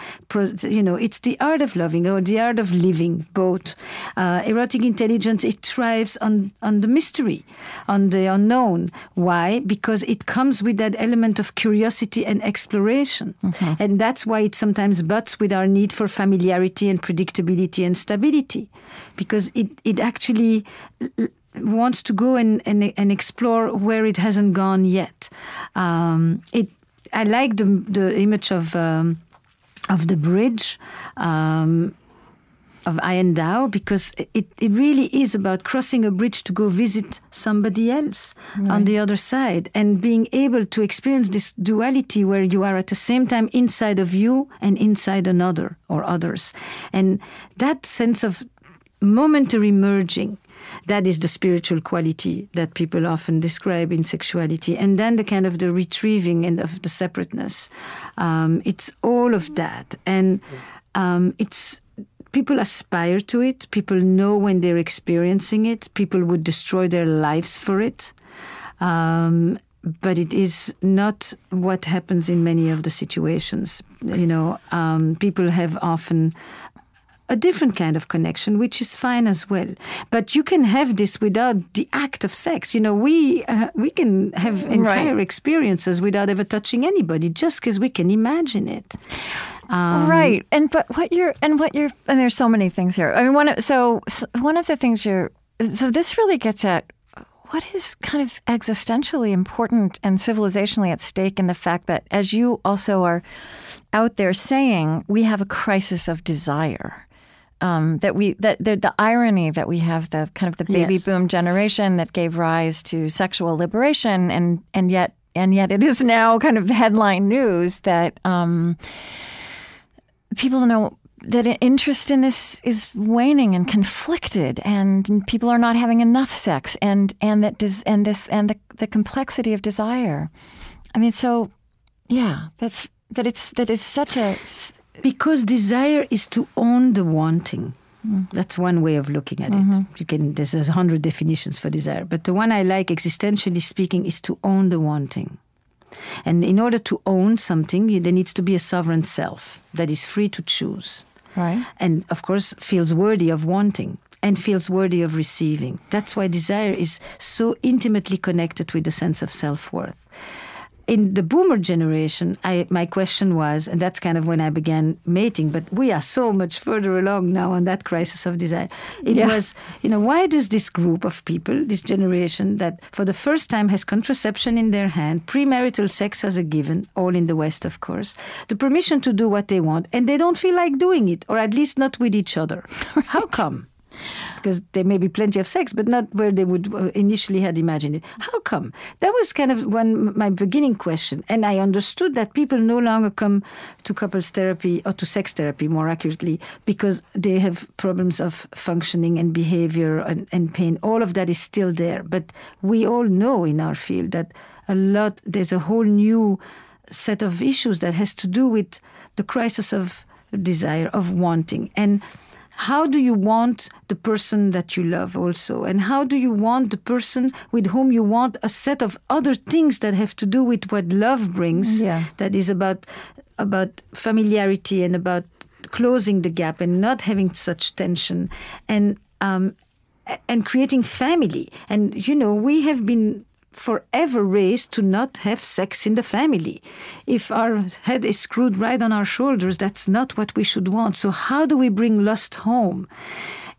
you know, it's the art of loving or the art of living, both. Uh, erotic intelligence, it thrives on, on the mystery, on the unknown. Why? Because it comes with that element of curiosity and exploration. Mm-hmm. And that's why it sometimes butts with our need for familiarity and predictability and stability. Because it, it actually wants to go and, and, and explore where it hasn't gone yet. Um, it, I like the, the image of, um, of the bridge. Um, of Dow because it, it really is about crossing a bridge to go visit somebody else on the other side and being able to experience this duality where you are at the same time inside of you and inside another or others. And that sense of momentary merging. That is the spiritual quality that people often describe in sexuality, and then the kind of the retrieving and of the separateness. Um, it's all of that, and um, it's people aspire to it. People know when they're experiencing it. People would destroy their lives for it. Um, but it is not what happens in many of the situations. You know, um, people have often a different kind of connection, which is fine as well. But you can have this without the act of sex. You know, we uh, we can have entire experiences without ever touching anybody, just because we can imagine it. Um, right. And but what you're and what you're and there's so many things here. I mean, one of, so one of the things you're so this really gets at what is kind of existentially important and civilizationally at stake in the fact that as you also are out there saying we have a crisis of desire. Um, that we that the, the irony that we have the kind of the baby Yes. boom generation that gave rise to sexual liberation and and yet and yet it is now kind of headline news that um, people know that interest in this is waning and conflicted, and people are not having enough sex, and and that des- and this and the the complexity of desire. I mean, so yeah, that's that it's that it's such a Because desire is to own the wanting. Mm. That's one way of looking at it. Mm-hmm. You can there's a hundred definitions for desire, but the one I like, existentially speaking, is to own the wanting. And in order to own something, there needs to be a sovereign self that is free to choose, right. and of course feels worthy of wanting and feels worthy of receiving. That's why desire is so intimately connected with the sense of self worth in the boomer generation, I, my question was, and that's kind of when I began mating, but we are so much further along now on that crisis of desire. It Yeah. was, you know, why does this group of people, this generation that for the first time has contraception in their hand, premarital sex as a given, all in the West, of course, the permission to do what they want, and they don't feel like doing it, or at least not with each other? How come? Because there may be plenty of sex, but not where they would uh, initially had imagined it. How come? That was kind of one my beginning question, and I understood that people no longer come to couples therapy or to sex therapy, more accurately, because they have problems of functioning and behavior and, and pain. All of that is still there, but we all know in our field that a lot there's a whole new set of issues that has to do with the crisis of desire of wanting and how do you want the person that you love also? And how do you want the person with whom you want a set of other things that have to do with what love brings? Yeah. that is about about familiarity and about closing the gap and not having such tension and um, and creating family. And you know we have been forever raised to not have sex in the family. If our head is screwed right on our shoulders, that's not what we should want. So, how do we bring lust home?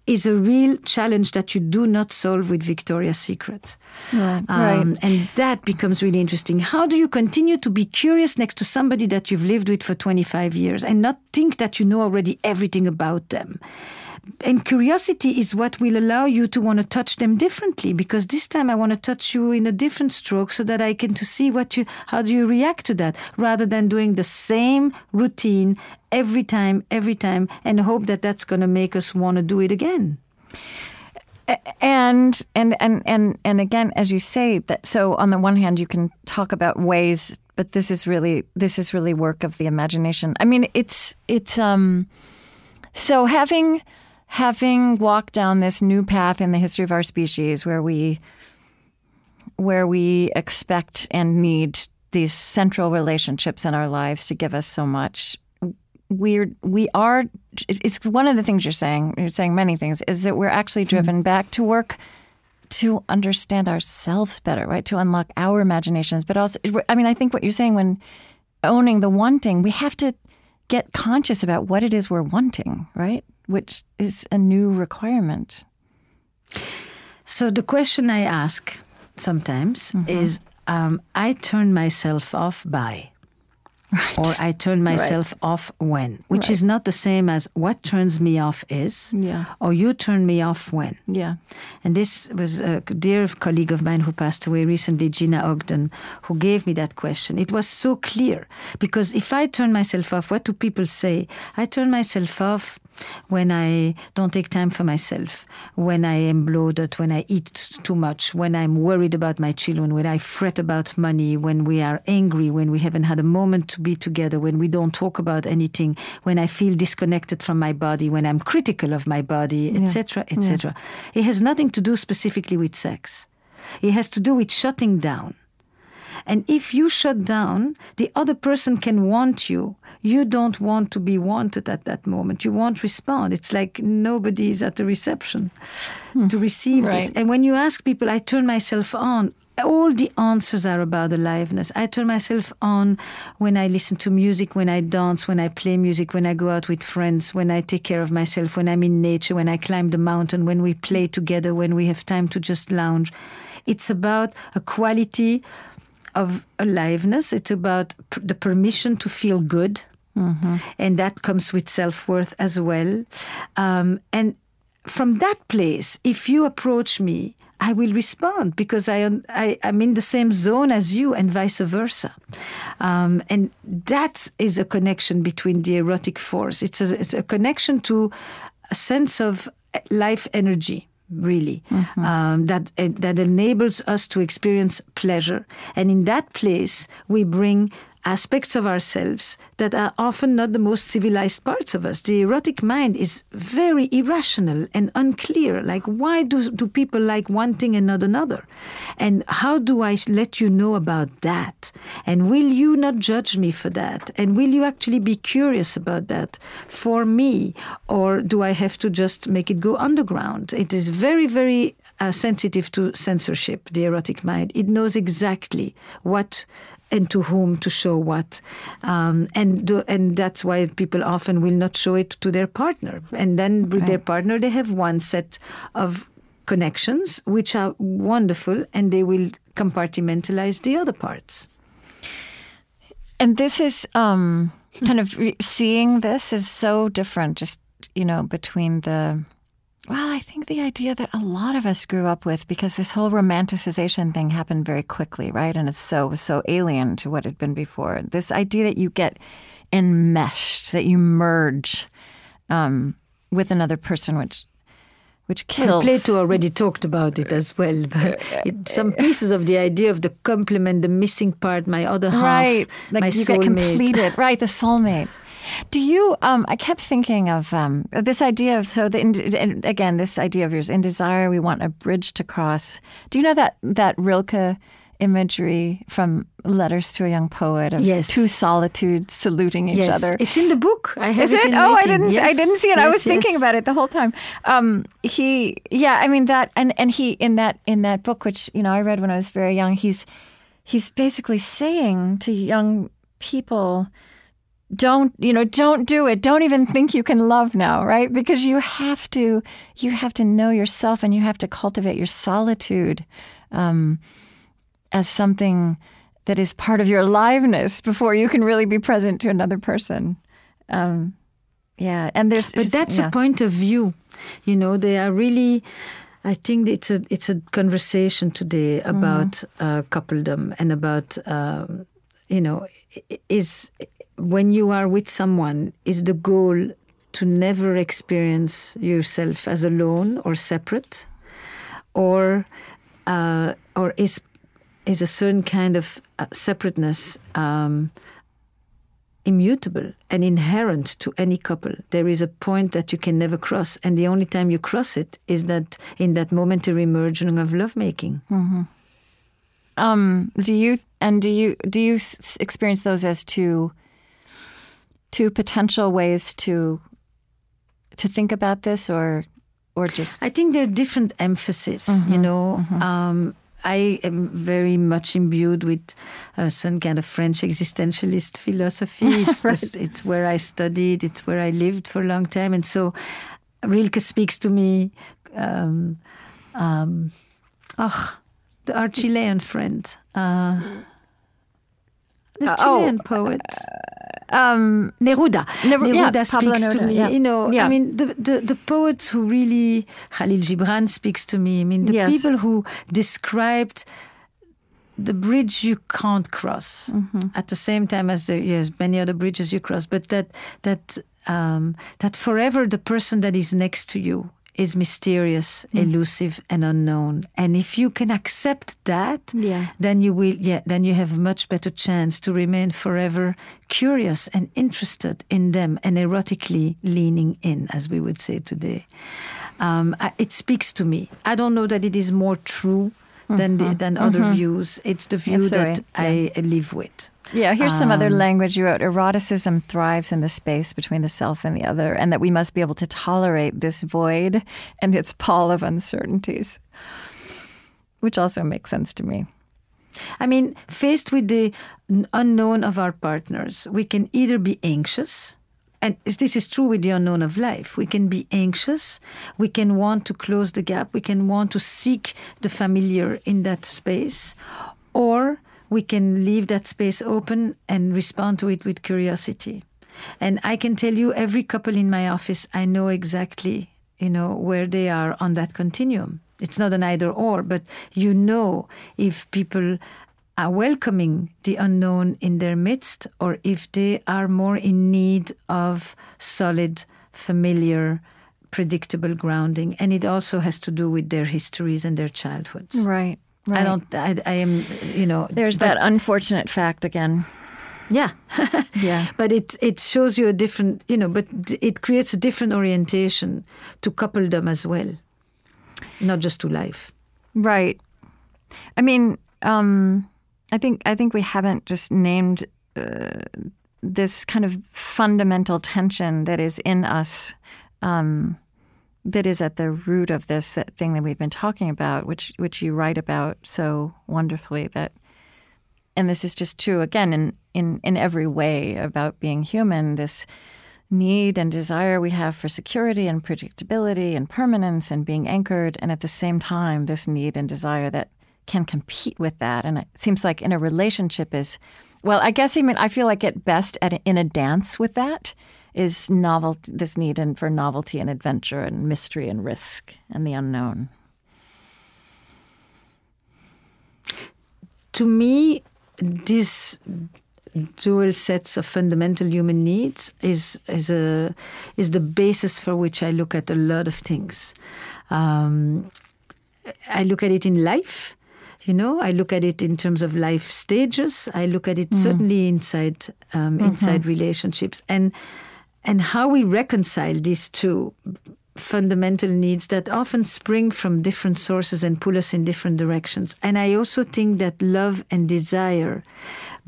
Is a real challenge that you do not solve with Victoria's Secret. Right, Um, right. And that becomes really interesting. How do you continue to be curious next to somebody that you've lived with for 25 years and not think that you know already everything about them? And curiosity is what will allow you to want to touch them differently because this time I want to touch you in a different stroke so that I can to see what you how do you react to that rather than doing the same routine every time every time and hope that that's going to make us want to do it again. and and and and and again as you say that so on the one hand you can talk about ways but this is really this is really work of the imagination i mean it's it's um so having having walked down this new path in the history of our species where we where we expect and need these central relationships in our lives to give us so much we're we are it's one of the things you're saying you're saying many things is that we're actually hmm. driven back to work to understand ourselves better right? To unlock our imaginations but also i mean i think what you're saying when owning the wanting we have to get conscious about what it is we're wanting right which is a new requirement. So the question I ask sometimes mm-hmm. is um, I turn myself off by. Right. Or I turn myself right. off when, which right. is not the same as what turns me off is, yeah. or you turn me off when. Yeah. And this was a dear colleague of mine who passed away recently, Gina Ogden, who gave me that question. It was so clear because if I turn myself off, what do people say? I turn myself off when I don't take time for myself, when I am bloated, when I eat too much, when I'm worried about my children, when I fret about money, when we are angry, when we haven't had a moment to be together, when we don't talk about anything, when I feel disconnected from my body, when I'm critical of my body, etc., yeah. etc. Yeah. It has nothing to do specifically with sex. It has to do with shutting down. And if you shut down, the other person can want you. You don't want to be wanted at that moment. You won't respond. It's like nobody is at the reception hmm. to receive right. this. And when you ask people, I turn myself on, all the answers are about aliveness. I turn myself on when I listen to music, when I dance, when I play music, when I go out with friends, when I take care of myself, when I'm in nature, when I climb the mountain, when we play together, when we have time to just lounge. It's about a quality of aliveness. It's about the permission to feel good. Mm-hmm. And that comes with self worth as well. Um, and from that place, if you approach me, I will respond because I, I am in the same zone as you, and vice versa. Um, and that is a connection between the erotic force. It's a, it's a connection to a sense of life energy really mm-hmm. um, that uh, that enables us to experience pleasure and in that place we bring aspects of ourselves that are often not the most civilized parts of us. The erotic mind is very irrational and unclear. Like, why do, do people like one thing and not another? And how do I let you know about that? And will you not judge me for that? And will you actually be curious about that for me? Or do I have to just make it go underground? It is very, very uh, sensitive to censorship, the erotic mind. It knows exactly what and to whom to show what. Um, and do, and that's why people often will not show it to their partner. And then with their partner, they have one set of connections which are wonderful, and they will compartmentalize the other parts. And this is um, kind of seeing this is so different, just you know, between the well, I think the idea that a lot of us grew up with, because this whole romanticization thing happened very quickly, right? And it's so so alien to what had been before. This idea that you get enmeshed, that you merge um, with another person, which which kills. Well, Plato already talked about it as well. But uh, it, uh, some uh, pieces of the idea of the complement, the missing part, my other half, right? Like my you soulmate. get completed, right? The soulmate. Do you? Um, I kept thinking of um, this idea of so the again this idea of yours in desire we want a bridge to cross. Do you know that that Rilke imagery from Letters to a Young Poet of yes. two solitudes saluting each yes. other. It's in the book. I have Is it. it? oh, I didn't. Yes. I didn't see it. I was thinking about it the whole time. Um, he, yeah, I mean that, and and he in that in that book, which you know I read when I was very young. He's he's basically saying to young people don't you know don't do it don't even think you can love now right because you have to you have to know yourself and you have to cultivate your solitude um, as something that is part of your aliveness before you can really be present to another person um, yeah and there's but just, that's yeah. a point of view you know they are really I think it's a it's a conversation today about mm. uh, coupledom and about um, you know is when you are with someone, is the goal to never experience yourself as alone or separate, or uh, or is is a certain kind of uh, separateness um, immutable and inherent to any couple. There is a point that you can never cross, and the only time you cross it is that in that momentary merging of lovemaking. Um, do you and do you do you experience those as two two potential ways to to think about this, or or just I think there are different emphasis. You know, um, I am very much imbued with uh, some kind of French existentialist philosophy. It's just, it's where I studied. It's where I lived for a long time, and so Rilke speaks to me. Um, um, oh, the, our Chilean friend. Uh, the Uh, oh, Chilean poet. um, Neruda. Neru- Neruda Pablo speaks to me. yeah. You know, Yeah. I mean, the, the, the poets who really, Khalil Gibran speaks to me. I mean, the Yes. people who described the bridge you can't cross Mm-hmm. at the same time as there yes many other bridges you cross but that that um, that forever the person that is next to you is mysterious Mm. elusive and unknown. And if you can accept that Yeah. then you will yeah then you have a much better chance to remain forever curious and interested in them and erotically leaning in as we would say today. Um, I, it speaks to me. I don't know that it is more true than the, than other views. It's the view the that way, i live with Yeah, here's some other Um, language you wrote. Eroticism thrives in the space between the self and the other, and that we must be able to tolerate this void and its pall of uncertainties, which also makes sense to me. I mean, faced with the unknown of our partners, we can either be anxious, and this is true with the unknown of life. We can be anxious, we can want to close the gap, we can want to seek the familiar in that space, or we can leave that space open and respond to it with curiosity. And I can tell you, every couple in my office, I know exactly, you know, where they are on that continuum. It's not an either or, but you know if people are welcoming the unknown in their midst or if they are more in need of solid, familiar, predictable grounding. And it also has to do with their histories and their childhoods. Right. Right. I don't, I, I am, you know. There's but- that unfortunate fact again. Yeah. Yeah. but it it shows you a different, you know, but it creates a different orientation to coupledom as well, not just to life. Right. I mean, um, I think I think we haven't just named uh, this kind of fundamental tension that is in us, um, that is at the root of this that thing that we've been talking about, which which you write about so wonderfully. That, and this is just true again in in in every way about being human. This need and desire we have for security and predictability and permanence and being anchored, and at the same time, this need and desire that can compete with that. And it seems like in a relationship is, well, I guess even I feel like at best at in a dance with that is novel this need and for novelty and adventure and mystery and risk and the unknown. To me, these dual sets of fundamental human needs is is a is the basis for which I look at a lot of things. Um, I look at it in life. You know, I look at it in terms of life stages. I look at it certainly inside um, inside relationships, and and how we reconcile these two fundamental needs that often spring from different sources and pull us in different directions. And I also think that love and desire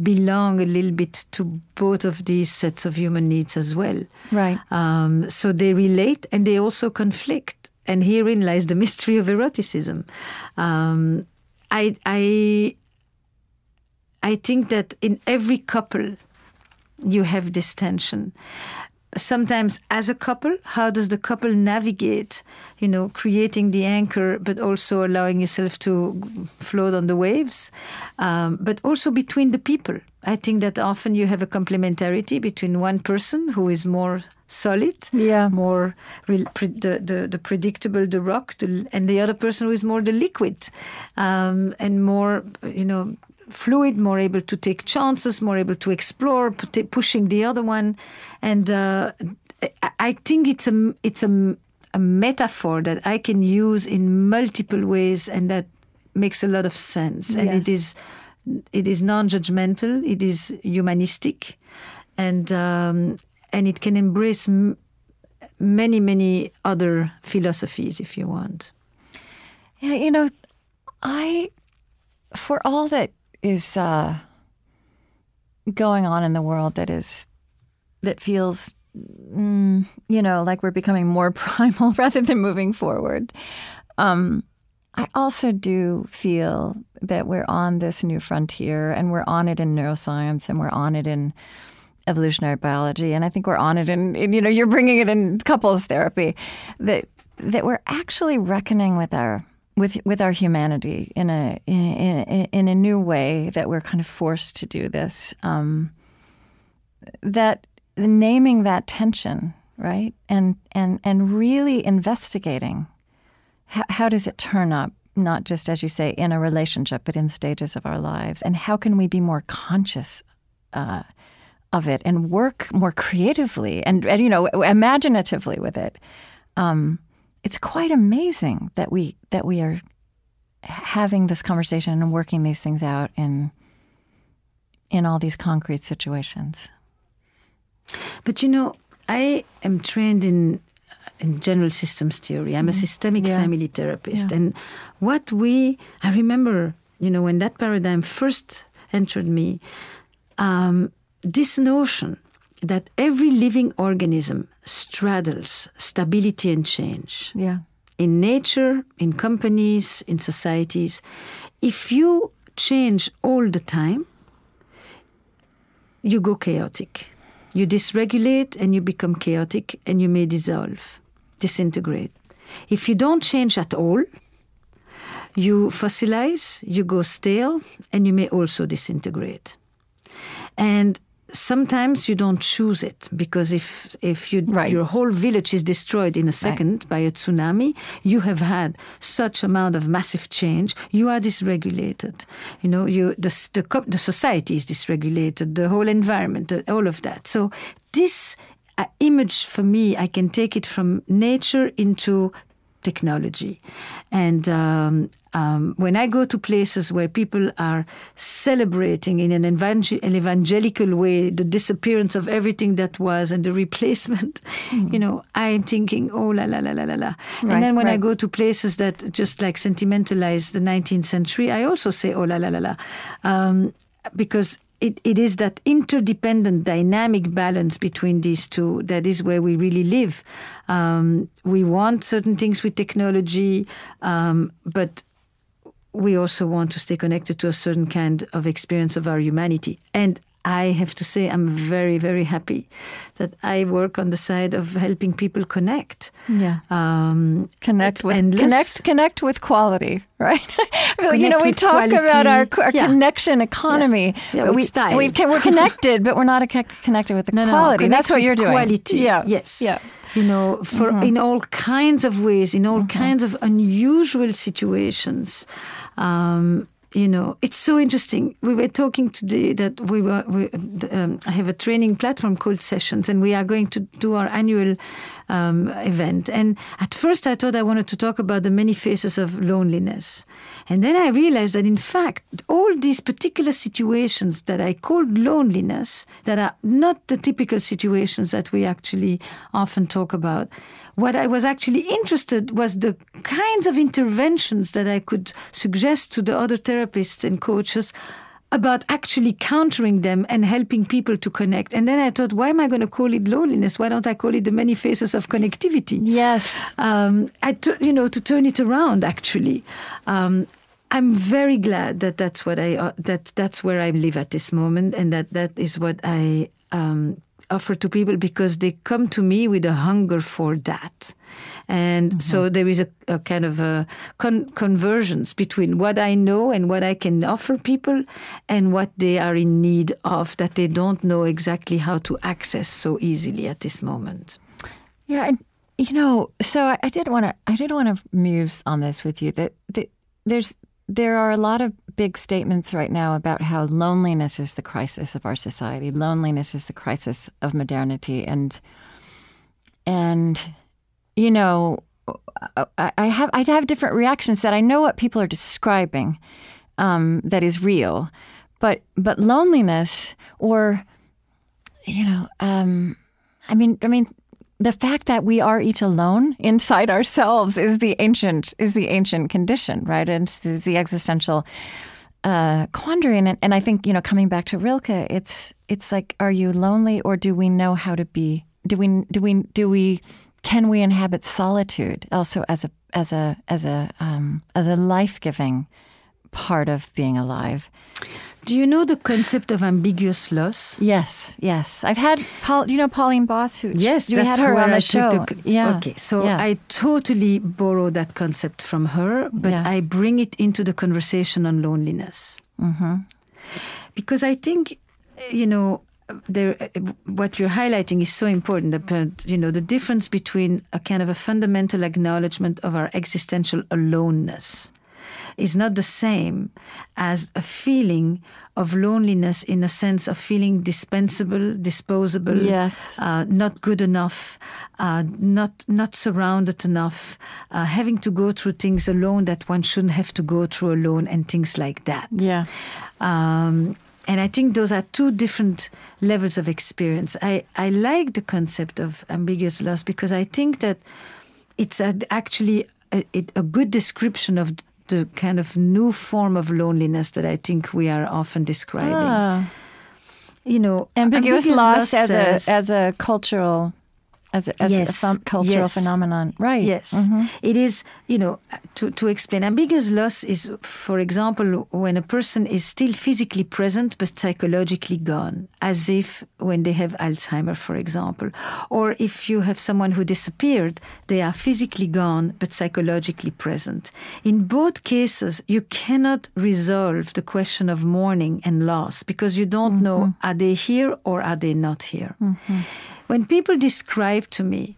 belong a little bit to both of these sets of human needs as well. Right. Um, so they relate and they also conflict. And herein lies the mystery of eroticism. Um, I, I, I think that in every couple, you have this tension. Sometimes, as a couple, how does the couple navigate, you know, creating the anchor, but also allowing yourself to float on the waves, um, but also between the people. I think that often you have a complementarity between one person who is more solid, Yeah. more re- pre- the, the the predictable, the rock, the, and the other person who is more the liquid, um, and more, you know, fluid, more able to take chances, more able to explore, pushing the other one, and uh, I- think it's a it's a, a metaphor that I can use in multiple ways, and that makes a lot of sense, and Yes. it is it is non-judgmental, it is humanistic, and um, and it can embrace m- many many other philosophies if you want. Yeah, you know, I for all that is uh, going on in the world that is that feels mm, you know like we're becoming more primal rather than moving forward. Um, i also do feel that we're on this new frontier and we're on it in neuroscience and we're on it in evolutionary biology. And i think we're on it in, in you know you're bringing it in couples therapy that that we're actually reckoning with our with with our humanity in a in, in, a new way that we're kind of forced to do this. Um, that naming that tension, right, and and and really investigating how, how does it turn up, not just as you say in a relationship, but in stages of our lives, and how can we be more conscious. Uh, of it and work more creatively and, and you know imaginatively with it um, it's quite amazing that we that we are having this conversation and working these things out in in all these concrete situations. But you know, I am trained in in general systems theory. I'm a mm-hmm. systemic yeah. family therapist, yeah. and what we I remember, you know, when that paradigm first entered me, um, this notion that every living organism straddles stability and change. Yeah. In nature, in companies, in societies, if you change all the time, you go chaotic. You dysregulate and you become chaotic and you may dissolve, disintegrate. If you don't change at all, you fossilize, you go stale, and you may also disintegrate. And sometimes you don't choose it because if if you, right. your whole village is destroyed in a second right. by a tsunami, you have had such amount of massive change. You are dysregulated. You know, you the the, the society is dysregulated. The whole environment, the, all of that. So this uh, image for me, I can take it from nature into technology. And um, um, when I go to places where people are celebrating in an, evangel- an, evangelical way the disappearance of everything that was and the replacement, mm. you know, I'm thinking, oh la la la la la la. Right, and then when right. I go to places that just like sentimentalize the 19th century, I also say, oh la la la la, um, because it, it is that interdependent dynamic balance between these two that is where we really live. Um, we want certain things with technology, um, but we also want to stay connected to a certain kind of experience of our humanity. And I have to say, I'm very, very happy that I work on the side of helping people connect. Yeah, um, connect with endless. connect connect with quality, right? you know, we talk quality. about our, our yeah. connection economy. Yeah, yeah we, style. we are connected, but we're not connected with the no, quality. No, That's what you're doing. Quality. Yeah. Yes. Yeah you know, for mm-hmm. in all kinds of ways, in all mm-hmm. kinds of unusual situations. Um, you know, it's so interesting. We were talking today that we were. We, um, I have a training platform called Sessions, and we are going to do our annual um, event. And at first, I thought I wanted to talk about the many faces of loneliness, and then I realized that in fact, all these particular situations that I called loneliness, that are not the typical situations that we actually often talk about what I was actually interested was the kinds of interventions that I could suggest to the other therapists and coaches about actually countering them and helping people to connect. And then I thought, why am I going to call it loneliness? Why don't I call it the many faces of connectivity? Yes. Um, I t- you know, to turn it around, actually. Um, I'm very glad that that's what I uh, that that's where I live at this moment, and that that is what I um, offer to people because they come to me with a hunger for that. And mm-hmm. so there is a, a kind of a con- convergence between what I know and what I can offer people and what they are in need of that they don't know exactly how to access so easily at this moment. Yeah, and you know, so I, I did want to I did want to muse on this with you that, that there's there are a lot of big statements right now about how loneliness is the crisis of our society. Loneliness is the crisis of modernity, and and you know, I have I have different reactions that I know what people are describing um, that is real, but but loneliness or you know, um, I mean, I mean, the fact that we are each alone inside ourselves is the ancient is the ancient condition, right? And it's the existential uh, quandary. And, and I think you know, coming back to Rilke, it's it's like, are you lonely, or do we know how to be? Do we do we do we can we inhabit solitude also as a as a as a um, as a life giving part of being alive? Do you know the concept of ambiguous loss? Yes, yes. I've had Paul. Do you know Pauline Boss? Who Yes, we that's had her on the I show. took the, yeah. Okay, so Yeah. I totally borrow that concept from her, but Yeah. I bring it into the conversation on loneliness. Mm-hmm. Because I think, you know, there, what you're highlighting is so important. About, you know, the difference between a kind of a fundamental acknowledgement of our existential aloneness is not the same as a feeling of loneliness in a sense of feeling dispensable, disposable, Yes. uh, not good enough, uh, not not surrounded enough, uh, having to go through things alone that one shouldn't have to go through alone, and things like that. Yeah. Um, and I think those are two different levels of experience. I, I like the concept of ambiguous loss because I think that it's a, actually a, a good description of the kind of new form of loneliness that I think we are often describing. Ah. You know, ambiguous, loss, as says- a as a cultural as a, as a Yes, phen- cultural yes. phenomenon, right? Yes, Mhm. it is. You know, to to explain, ambiguous loss is, for example, when a person is still physically present but psychologically gone, as if when they have Alzheimer, for example, or if you have someone who disappeared, they are physically gone but psychologically present. In both cases, you cannot resolve the question of mourning and loss because you don't know are they here or are they not here. When people describe to me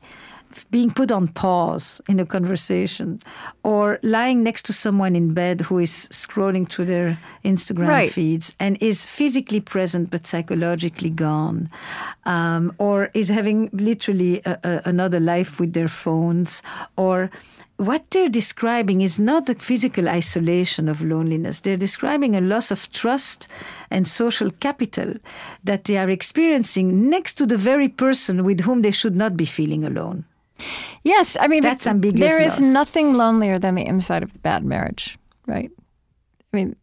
being put on pause in a conversation or lying next to someone in bed who is scrolling through their Instagram Right. feeds and is physically present but psychologically gone, um, or is having literally a, a, another life with their phones, or what they're describing is not the physical isolation of loneliness. They're describing a loss of trust and social capital that they are experiencing next to the very person with whom they should not be feeling alone. Yes, I mean That's ambiguous There is loss. nothing lonelier than the inside of a bad marriage, right? I mean,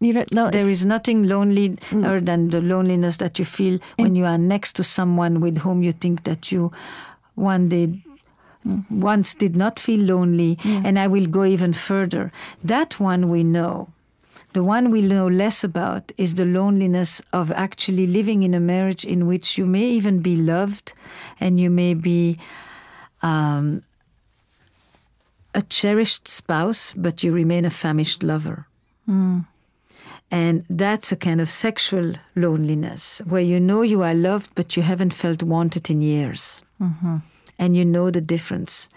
you don't know. There is nothing lonelier mm. than the loneliness that you feel when you are next to someone with whom you think that you one day once did not feel lonely. And I will go even further. That one we know. The one we know less about is the loneliness of actually living in a marriage in which you may even be loved and you may be um, a cherished spouse, but you remain a famished lover. And that's a kind of sexual loneliness where you know you are loved, but you haven't felt wanted in years. And you know the difference,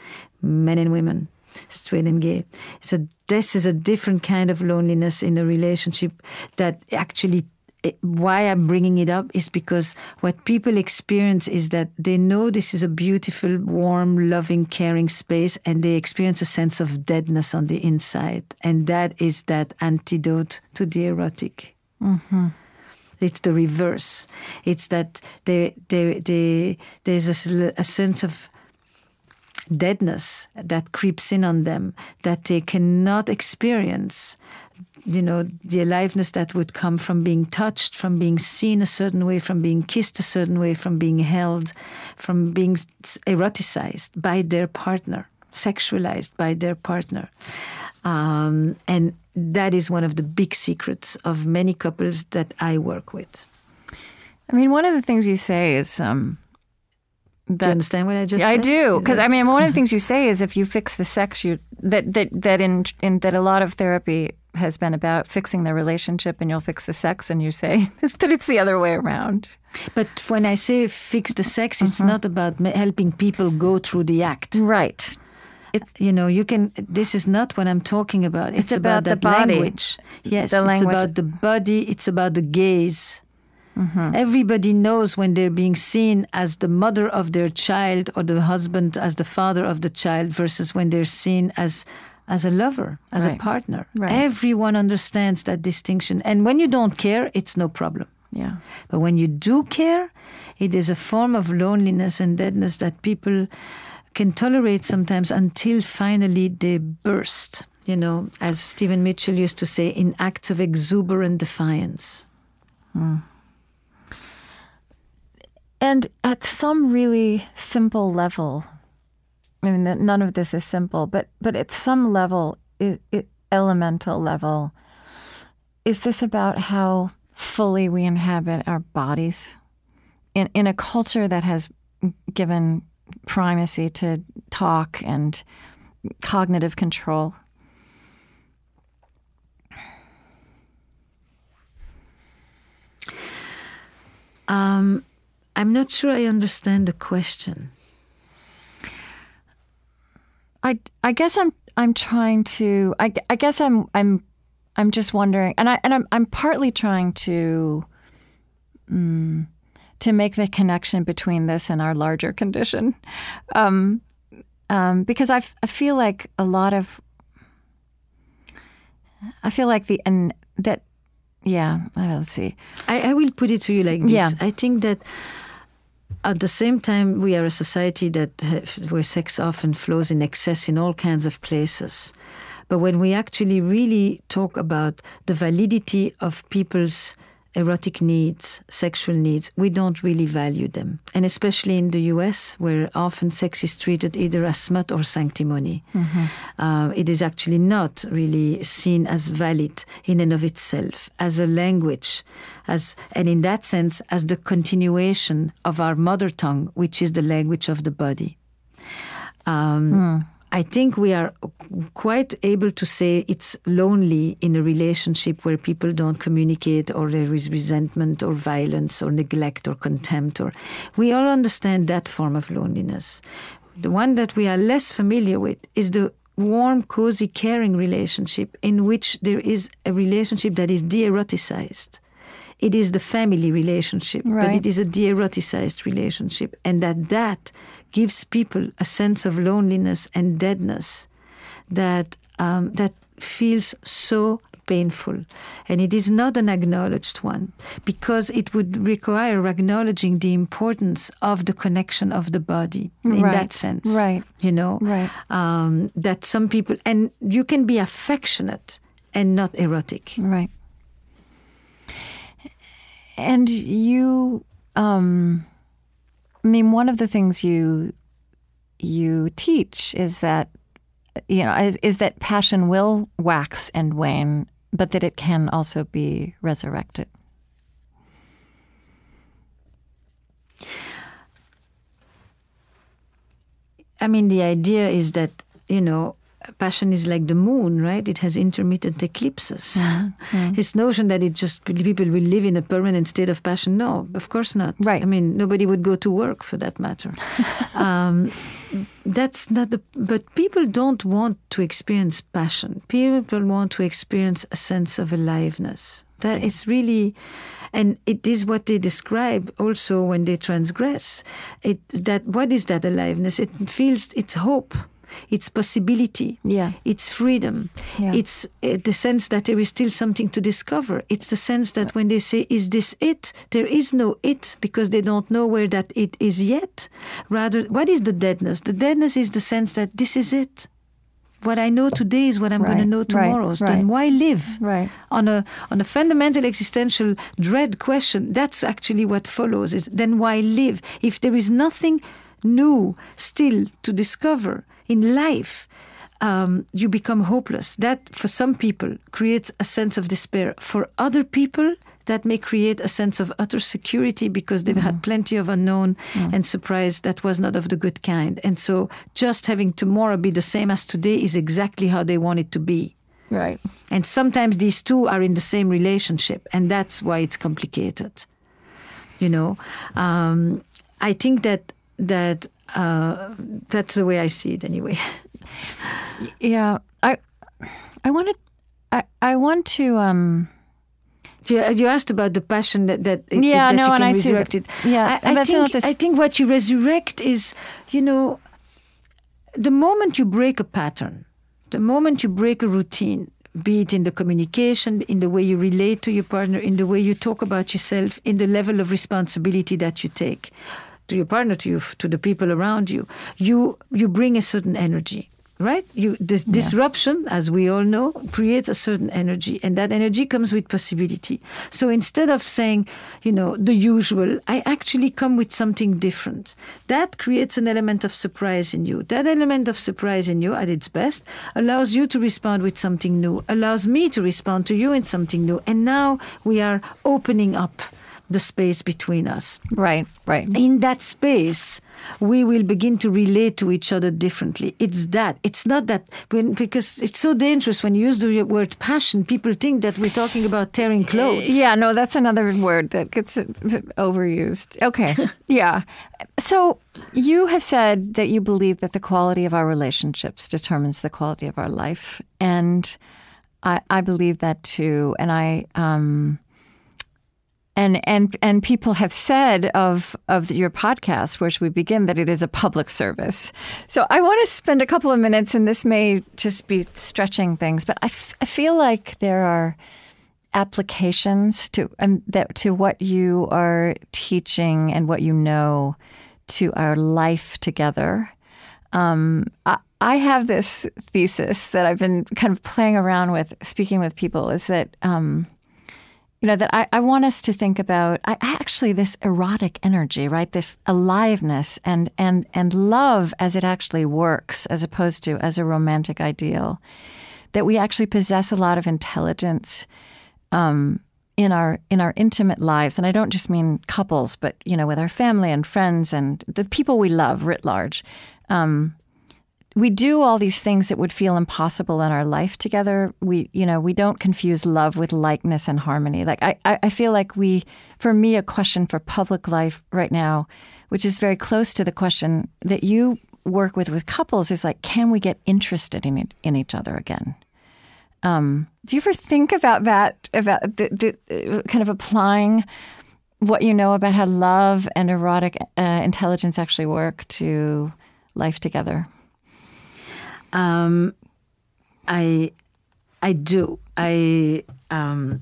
men and women, straight and gay. So, this is a different kind of loneliness in a relationship that actually. Eh, why I'm bringing it up is because what people experience is that they know this is a beautiful, warm, loving, caring space, and they experience a sense of deadness on the inside. And that is that antidote to the erotic. Mm-hmm. It's the reverse. It's that they, they, they, there's a sense of deadness that creeps in on them that they cannot experience. You know, the aliveness that would come from being touched, from being seen a certain way, from being kissed a certain way, from being held, from being eroticized by their partner, sexualized by their partner. Um, and that is one of the big secrets of many couples that I work with. I mean, one of the things you say is um, Do you understand what I just Yeah, I do because I mean one of the things you say is if you fix the sex, you that that that in in that a lot of therapy has been about fixing the relationship and you'll fix the sex, and you say that it's the other way around. But when I say fix the sex, it's mm-hmm. not about helping people go through the act. Right. You know, you can. This is not what I'm talking about. It's, about the that body. language. Yes, The it's language. about the body. It's about the gaze. Mm-hmm. Everybody knows when they're being seen as the mother of their child or the husband as the father of the child versus when they're seen as as a lover, as Right. a partner. Right. Everyone understands that distinction. And when you don't care, it's no problem. Yeah. But when you do care, it is a form of loneliness and deadness that people can tolerate sometimes until finally they burst. You know, as Stephen Mitchell used to say, in acts of exuberant defiance. And at some really simple level, I mean, none of this is simple, but but at some level, it, it, elemental level, is this about how fully we inhabit our bodies in in a culture that has given primacy to talk and cognitive control? Um, I'm not sure I understand the question. I, I guess I'm I'm trying to I, I guess I'm I'm I'm just wondering and I and I'm I'm partly trying to mm, to make the connection between this and our larger condition um, um, because I, I feel like a lot of I feel like the and that yeah let's see I, I will put it to you like this Yeah. I think that at the same time we are a society that where sex often flows in excess in all kinds of places. But when we actually really talk about the validity of people's erotic needs, sexual needs, we don't really value them. And especially in the US, where often sex is treated either as smut or sanctimony. Uh, it is actually not really seen as valid in and of itself, as a language, as and in that sense, as the continuation of our mother tongue, which is the language of the body. Um, I think we are quite able to say it's lonely in a relationship where people don't communicate or there is resentment or violence or neglect or contempt or we all understand that form of loneliness. The one that we are less familiar with is the warm, cozy, caring relationship in which there is a relationship that is de-eroticized. It is the family relationship, but it is a de-eroticized relationship, and that that gives people a sense of loneliness and deadness that um, that feels so painful, and it is not an acknowledged one because it would require acknowledging the importance of the connection of the body in Right, that sense, right. You know, Right. um, that some people and you can be affectionate and not erotic. Right. And you, um, I mean, one of the things you you teach is that you know is, is that passion will wax and wane, but that it can also be resurrected. I mean, the idea is that, you know, passion is like the moon, right? It has intermittent eclipses. This notion that it just people will live in a permanent state of passion, no, of course not. Right. I mean, nobody would go to work for that matter. um, that's not the. But people don't want to experience passion. People want to experience a sense of aliveness. That is really, and it is what they describe also when they transgress. It that what is that aliveness? It feels it's hope, it's possibility, Yeah. it's freedom, Yeah. it's uh, the sense that there is still something to discover. It's the sense that when they say, "Is this it?" There is no it because they don't know where that it is yet. Rather, what is the deadness? The deadness is the sense that this is it. What I know today is what I'm going to Right, know right, tomorrow. Then right. why live? Right. on a on a fundamental existential dread question, that's actually what follows. Is then why live if there is nothing new still to discover in life? Um, you become hopeless. That for some people creates a sense of despair. For other people. That may create a sense of utter security because they've had plenty of unknown and surprise that was not of the good kind. And so just having tomorrow be the same as today is exactly how they want it to be. Right. And sometimes these two are in the same relationship, and that's why it's complicated. You know, um, I think that that uh, that's the way I see it anyway. Yeah. I I want to I, I want to um You, you asked about the passion that that, Yeah, that no, you and can I see resurrect that- it. yeah, I, I think I think what you resurrect is, you know, the moment you break a pattern, the moment you break a routine, be it in the communication, in the way you relate to your partner, in the way you talk about yourself, in the level of responsibility that you take to your partner, to you, to the people around you. You you bring a certain energy right? You yeah. disruption, as we all know, creates a certain energy, and that energy comes with possibility. So instead of saying, you know, the usual, I actually come with something different. That creates an element of surprise in you. That element of surprise in you, at its best, allows you to respond with something new, allows me to respond to you in something new, and now we are opening up the space between us. Right, right. In that space, we will begin to relate to each other differently. It's that. It's not that when because it's so dangerous when you use the word passion. People think that we're talking about tearing clothes. Yeah, no, that's another word that gets overused. Okay, yeah. So you have said that you believe that the quality of our relationships determines the quality of our life, and I, I believe that too. And I. Um, and and and people have said of of your podcast, should we begin, that it is a public service. So I want to spend a couple of minutes, and this may just be stretching things, but I, f- I feel like there are applications to and that to what you are teaching and what you know to our life together. Um, I, I have this thesis that I've been kind of playing around with, speaking with people, is that. Um, you know, that I, I want us to think about I, actually this erotic energy, right? This aliveness and, and, and love as it actually works, as opposed to as a romantic ideal. That we actually possess a lot of intelligence um, in our in our intimate lives, and I don't just mean couples, but you know, with our family and friends and the people we love writ large. Um, we do all these things that would feel impossible in our life together. We, you know, we don't confuse love with likeness and harmony. Like I, I feel like we, for me, a question for public life right now, which is very close to the question that you work with with couples, is like, can we get interested in in each other again? Um, do you ever think about that? About the, the kind of applying what you know about how love and erotic uh, intelligence actually work to life together? Um, I I do. I um,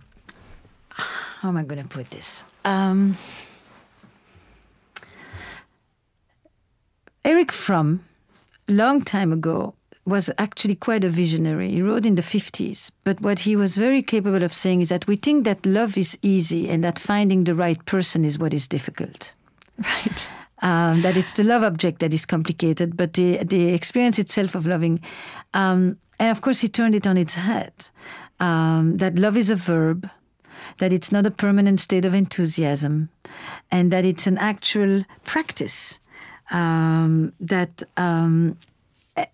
how am I going to put this? Um, Erich Fromm, long time ago, was actually quite a visionary. He wrote in the 50s. But what he was very capable of saying is that we think that love is easy and that finding the right person is what is difficult. Right um, that it's the love object that is complicated, but the the experience itself of loving, um, and of course he turned it on its head. Um, that love is a verb, that it's not a permanent state of enthusiasm, and that it's an actual practice. Um, that um,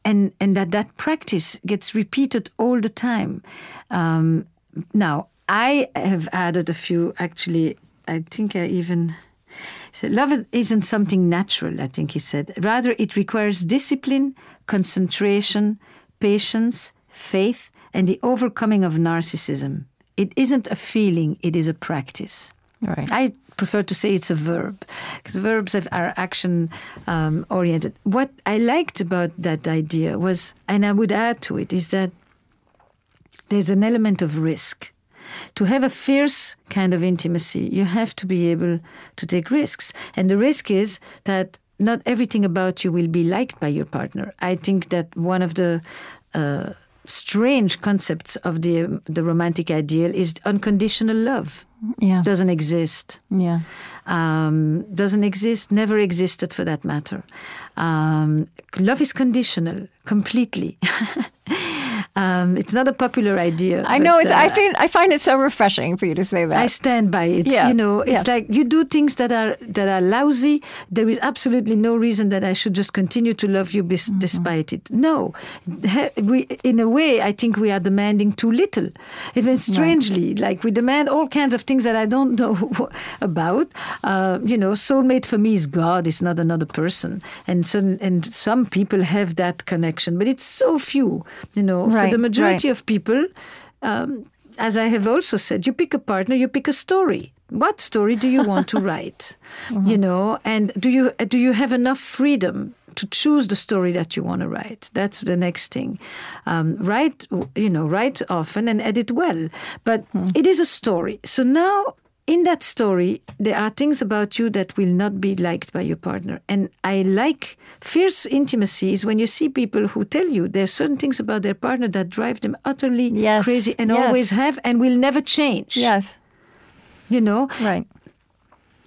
and and that that practice gets repeated all the time. Um, now I have added a few. Actually, I think I even Love isn't something natural, I think he said. Rather, it requires discipline, concentration, patience, faith, and the overcoming of narcissism. It isn't a feeling, it is a practice. Right. I prefer to say it's a verb because verbs have, are action um, oriented. What I liked about that idea was, and I would add to it, is that there's an element of risk to have a fierce kind of intimacy, you have to be able to take risks. And the risk is that not everything about you will be liked by your partner. I think that one of the uh, strange concepts of the the romantic ideal is unconditional love. Yeah, doesn't exist. Yeah, um, doesn't exist. Never existed for that matter. Um, love is conditional completely. Um, it's not a popular idea. I know. It's, uh, I find I find it so refreshing for you to say that. I stand by it. Yeah. You know, it's yeah. like you do things that are that are lousy. There is absolutely no reason that I should just continue to love you bis- mm-hmm. despite it. No, we in a way I think we are demanding too little. Even strangely, right. like we demand all kinds of things that I don't know about. Uh, you know, soulmate for me is God. It's not another person. And so and some people have that connection, but it's so few. You know, right. For the majority right. of people, um, as I have also said, you pick a partner, you pick a story. What story do you want to write? Mm-hmm. You know, and do you do you have enough freedom to choose the story that you want to write. That's the next thing. Um, write, you know, write often and edit well. But it is a story. So now in that story, there are things about you that will not be liked by your partner. And I like fierce intimacy is when you see people who tell you there's certain things about their partner that drive them utterly Yes, crazy and yes. always have and will never change. Yes. You know, Right.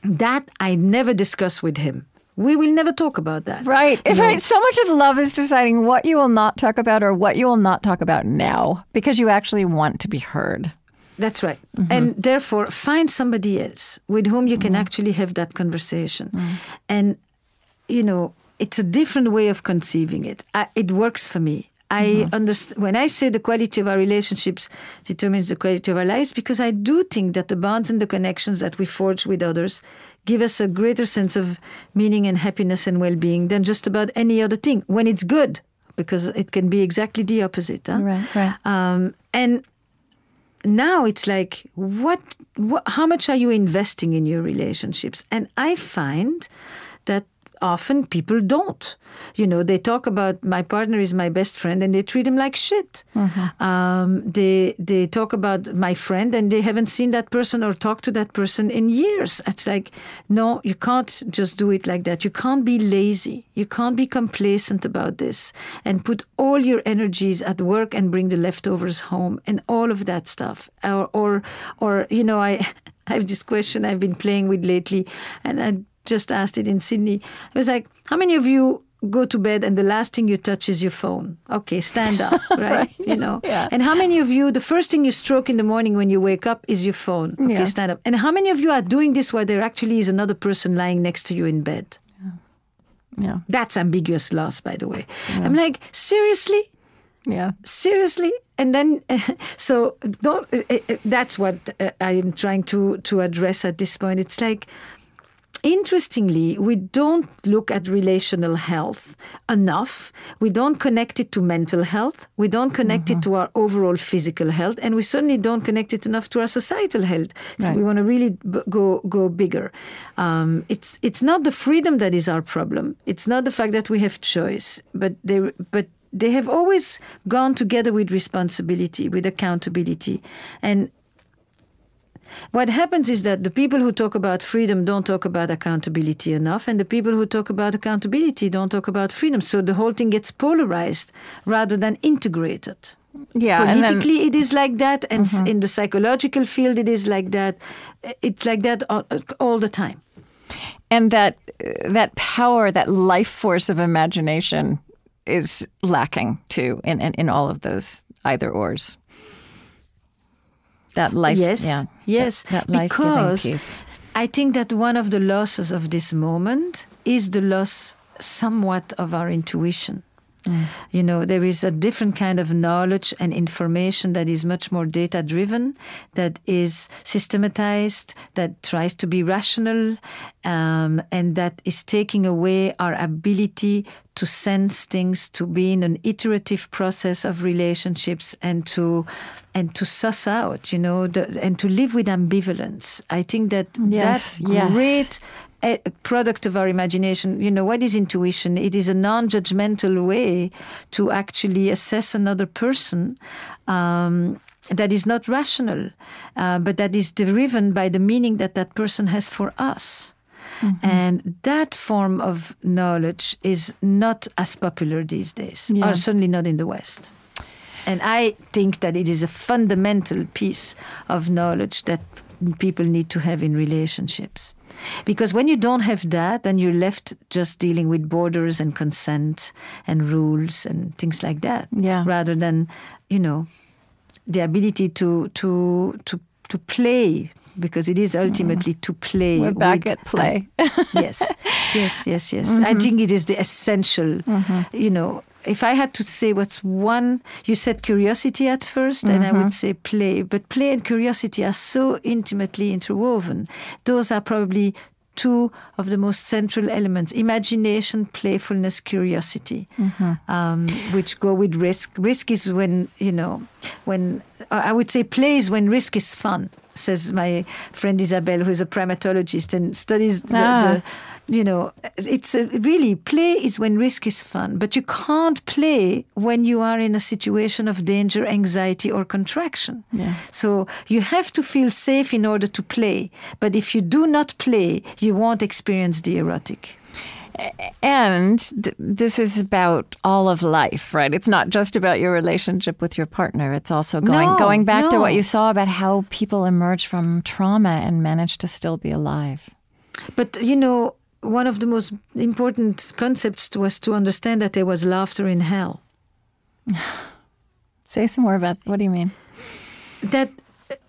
that I never discuss with him. We will never talk about that. Right. It's No. right. So much of love is deciding what you will not talk about or what you will not talk about now because you actually want to be heard. That's right. Mm-hmm. And therefore, find somebody else with whom you can actually have that conversation. Mm. And, you know, it's a different way of conceiving it. I, it works for me. I Mm-hmm. understand when I say the quality of our relationships determines the quality of our lives because I do think that the bonds and the connections that we forge with others give us a greater sense of meaning and happiness and well-being than just about any other thing when it's good because it can be exactly the opposite. huh? Right, right. Um, and now it's like what, what how much are you investing in your relationships? And i find that often people don't. You know they talk about my partner is my best friend and they treat him like shit. Um, they they talk about my friend and they haven't seen that person or talked to that person in years. It's like no you can't just do it like that. You can't be lazy. You can't be complacent about this and put all your energies at work and bring the leftovers home and all of that stuff. Or or, or you know i I have this question I've been playing with lately, and I just asked it in Sydney. I was like, How many of you go to bed and the last thing you touch is your phone? Okay, stand up, right? You know. Yeah. And how many of you, the first thing you stroke in the morning when you wake up is your phone? Okay, Yeah. stand up. And how many of you are doing this while there actually is another person lying next to you in bed? Yeah. That's ambiguous loss, by the way. I'm like, seriously? Yeah. seriously and then so don't, uh, uh, that's what uh, i am trying to to address at this point it's like interestingly we don't look at relational health enough. We don't connect it to mental health. We don't connect it to our overall physical health. And we certainly don't connect it enough to our societal health. If Right. we want to really b- go go bigger. Um, it's it's not the freedom that is our problem. It's not the fact that we have choice but they but they have always gone together with responsibility, with accountability. And what happens is that the people who talk about freedom don't talk about accountability enough, and the people who talk about accountability don't talk about freedom. So the whole thing gets polarized rather than integrated. Yeah. and then- Mm-hmm. Politically, it is like that, and s in the psychological field, it is like that. It's like that all, all the time. and that that power, that life force of imagination, is lacking too in in, in all of those either ors. That life, Yes, yeah, yes, that, that because. I think that one of the losses of this moment is the loss somewhat of our intuition. You know, there is a different kind of knowledge and information that is much more data driven, that is systematized, that tries to be rational, um, and that is taking away our ability to sense things, to be in an iterative process of relationships, and to and to suss out, you know, the, and to live with ambivalence. I think that Yes, that yes. great a product of our imagination. You know, what is intuition? It is a non judgmental way to actually assess another person. Um, that is not rational, uh, but that is driven by the meaning that that person has for us. And that form of knowledge is not as popular these days, Yeah. or certainly not in the West. And I think that it is a fundamental piece of knowledge that people need to have in relationships. Because when you don't have that, then you're left just dealing with borders and consent and rules and things like that. Yeah. Rather than, you know, the ability to to to to play because it is ultimately to play. We're back with- at uh, play. yes, yes, yes, yes. I mm-hmm. think it is the essential. Mm-hmm. You know, if I had to say what's one, you said curiosity at 1st and I would say play. But play and curiosity are so intimately interwoven. Those are probably two of the most central elements imagination, playfulness, curiosity, um, which go with risk. Risk is when, you know, when I would say play is when risk is fun, says my friend Isabel, who's a primatologist and studies the, Ah. the you know, it's a, really play is when risk is fun, but you can't play when you are in a situation of danger, anxiety, or contraction. Yeah. So you have to feel safe in order to play. But if you do not play, you won't experience the erotic. And th- this is about all of life, right? It's not just about your relationship with your partner. It's also going No, going back to what you saw about how people emerge from trauma and manage to still be alive. But you know, one of the most important concepts was to understand that there was laughter in hell. Say some more about what do you mean? that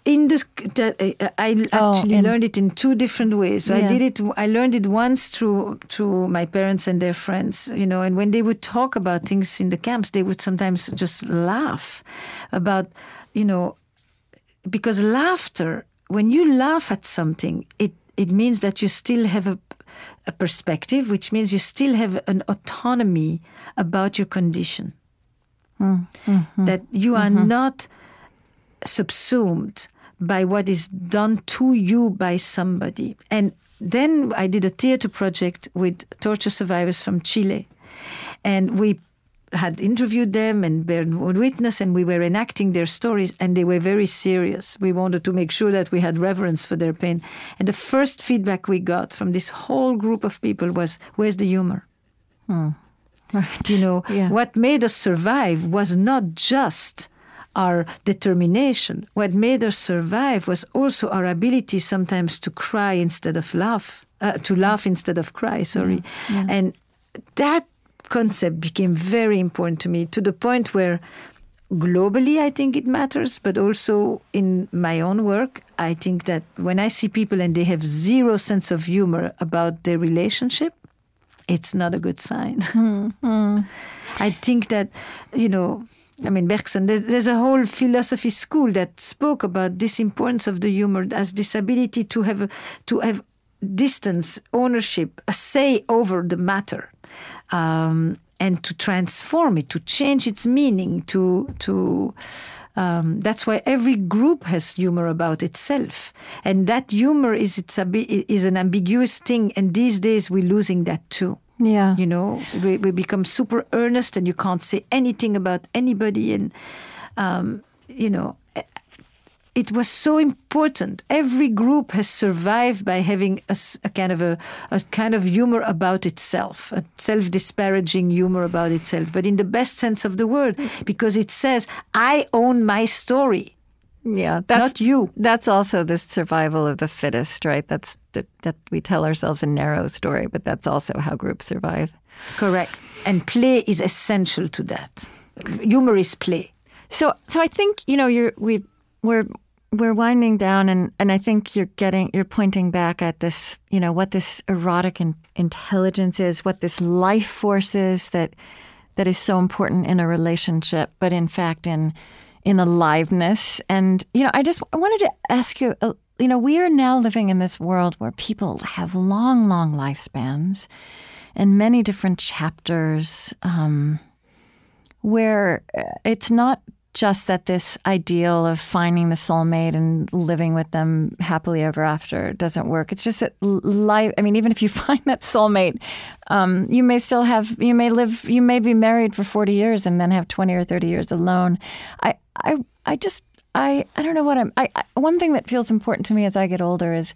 in this that uh, I Oh, actually in- learned it in two different ways. So I did it. I learned it once through through my parents and their friends, you know. And when they would talk about things in the camps, they would sometimes just laugh about, you know, because laughter. When you laugh at something, it it means that you still have a a perspective, which means you still have an autonomy about your condition. Mm-hmm. That you are mm-hmm. not subsumed by what is done to you by somebody. And then I did a theater project with torture survivors from Chile. And we had interviewed them and bear witness, and we were enacting their stories, and they were very serious. We wanted to make sure that we had reverence for their pain. And the first feedback we got from this whole group of people was, Where's the humor? Right. You know, Yeah. what made us survive was not just our determination. What made us survive was also our ability sometimes to cry instead of laugh, uh, to laugh instead of cry, sorry. And that concept became very important to me to the point where globally I think it matters, but also in my own work, I think that when I see people and they have zero sense of humor about their relationship, it's not a good sign. Hmm, hmm. I think that, you know, I mean, Bergson, there's, there's a whole philosophy school that spoke about this importance of the humor as this ability to have, to have distance, ownership, a say over the matter, um, and to transform it, to change its meaning, to, to, um, that's why every group has humor about itself, and that humor is its abi- is an ambiguous thing. And these days we're losing that too. Yeah. You know, we, we become super earnest, and you can't say anything about anybody. And um, you know, it was so important. Every group has survived by having a, a kind of a, a kind of humor about itself, a self-disparaging humor about itself, but in the best sense of the word, mm. because it says, "I own my story." Yeah, that's Not you. That's also the survival of the fittest, right? That's the, that we tell ourselves a narrow story, but that's also how groups survive. Correct. And play is essential to that. Humor is play. So, so I think you know you're we we're we're winding down, and and I think you're getting you're pointing back at this, you know, what this erotic in, intelligence is, what this life force is that that is so important in a relationship, but in fact in in aliveness. And you know, I just I wanted to ask you. Uh, you know, we are now living in this world where people have long, long lifespans, and many different chapters. Um, where uh, it's not just that this ideal of finding the soulmate and living with them happily ever after doesn't work. It's just that life. I mean, even if you find that soulmate, um, you may still have. You may live. You may be married for forty years and then have twenty or thirty years alone. I. I. I just. I. I don't know what I'm. I, I. One thing that feels important to me as I get older is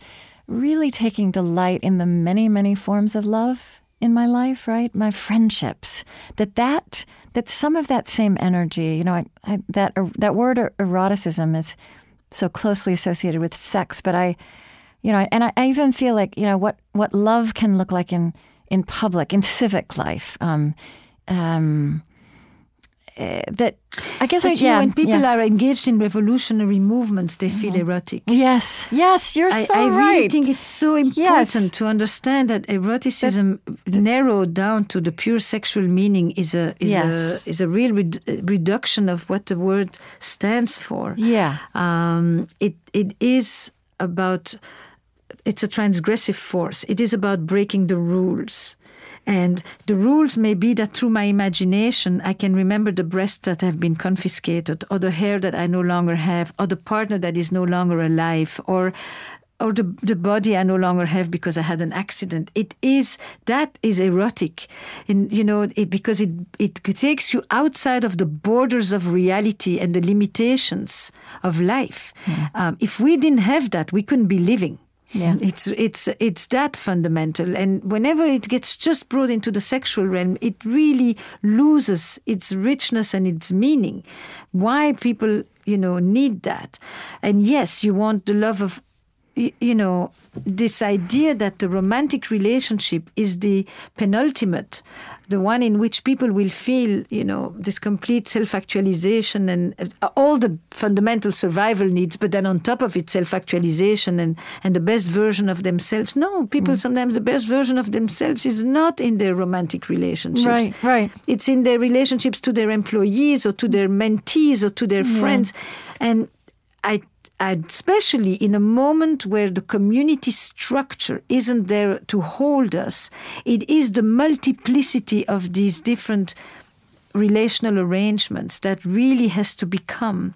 really taking delight in the many, many forms of love in my life, right? My friendships. That that that some of that same energy, you know, I, I, that er, that word er- eroticism is so closely associated with sex, but I, you know, and I, I even feel like you know what what love can look like in in public, in civic life. Um, um, eh, that I guess I But you yeah, know, when people yeah. are engaged in revolutionary movements, they feel erotic. yes, yes, you're I, so I really think it's so important Yes. to understand that eroticism narrowed down to the pure sexual meaning is a is Yes. a is a real red, reduction of what the word stands for. Yeah. Um, it it is about it's a transgressive force. It is about breaking the rules. And the rules may be that through my imagination, I can remember the breasts that have been confiscated, or the hair that I no longer have, or the partner that is no longer alive, or or the, the body I no longer have because I had an accident. It is that is erotic, in you know, it, because it it takes you outside of the borders of reality and the limitations of life. Mm. Um, if we didn't have that, we couldn't be living. Yeah. It's it's it's that fundamental, and whenever it gets just brought into the sexual realm, it really loses its richness and its meaning. Why people, you know, need that, and yes, you want the love of you know, this idea that the romantic relationship is the penultimate, the one in which people will feel, you know, this complete self-actualization and uh, all the fundamental survival needs, but then on top of it, self-actualization and, and the best version of themselves. No, people mm. sometimes the best version of themselves is not in their romantic relationships. Right, right. It's in their relationships to their employees or to their mentees or to their yeah. friends. And I especially in a moment where the community structure isn't there to hold us, it is the multiplicity of these different relational arrangements that really has to become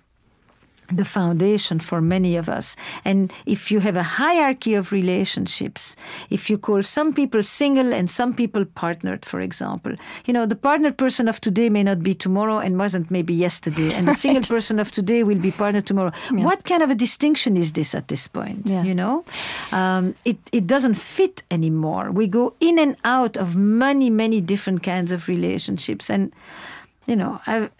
the foundation for many of us. And if you have a hierarchy of relationships, if you call some people single and some people partnered, for example, you know, the partnered person of today may not be tomorrow and wasn't maybe yesterday, and the right. single person of today will be partnered tomorrow. Yeah. What kind of a distinction is this at this point? Yeah. You know, um, it, it doesn't fit anymore. We go in and out of many, many different kinds of relationships. And, you know, I've,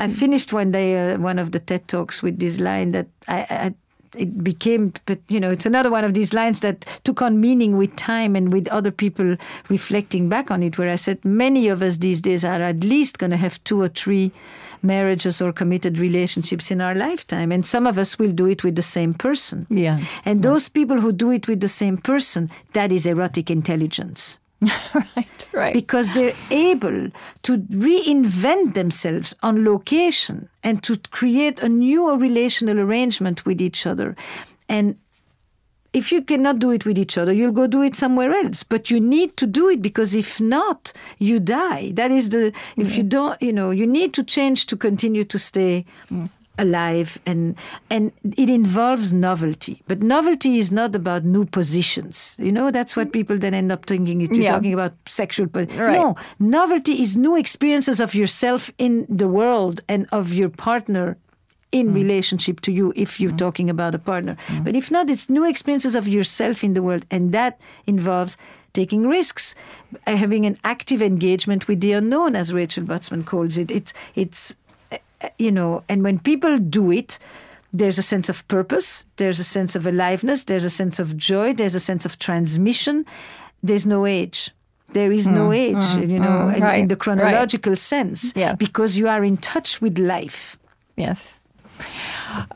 I finished one day uh, one of the TED talks with this line that I, I it became, but you know, it's another one of these lines that took on meaning with time and with other people reflecting back on it. Where I said, many of us these days are at least going to have two or three marriages or committed relationships in our lifetime, and some of us will do it with the same person. Yeah, and those people who do it with the same person, that is erotic intelligence. right, right. Because they're able to reinvent themselves on location and to create a new relational arrangement with each other. And if you cannot do it with each other, you'll go do it somewhere else. But you need to do it because if not, you die. That is the, if you don't, you know, you need to change to continue to stay mm alive and and it involves novelty but novelty is not about new positions you know that's what people then end up thinking you're yeah. talking about sexual right. no novelty is new experiences of yourself in the world and of your partner in mm. relationship to you if you're mm. talking about a partner mm. but if not it's new experiences of yourself in the world and that involves taking risks, having an active engagement with the unknown, as Rachel Botsman calls it. It's it's you know, and when people do it, there's a sense of purpose, there's a sense of aliveness, there's a sense of joy, there's a sense of transmission. There's no age. There is mm, no age, mm, you know, mm, in, right, in, the chronological right. sense, yeah. because you are in touch with life. Yes.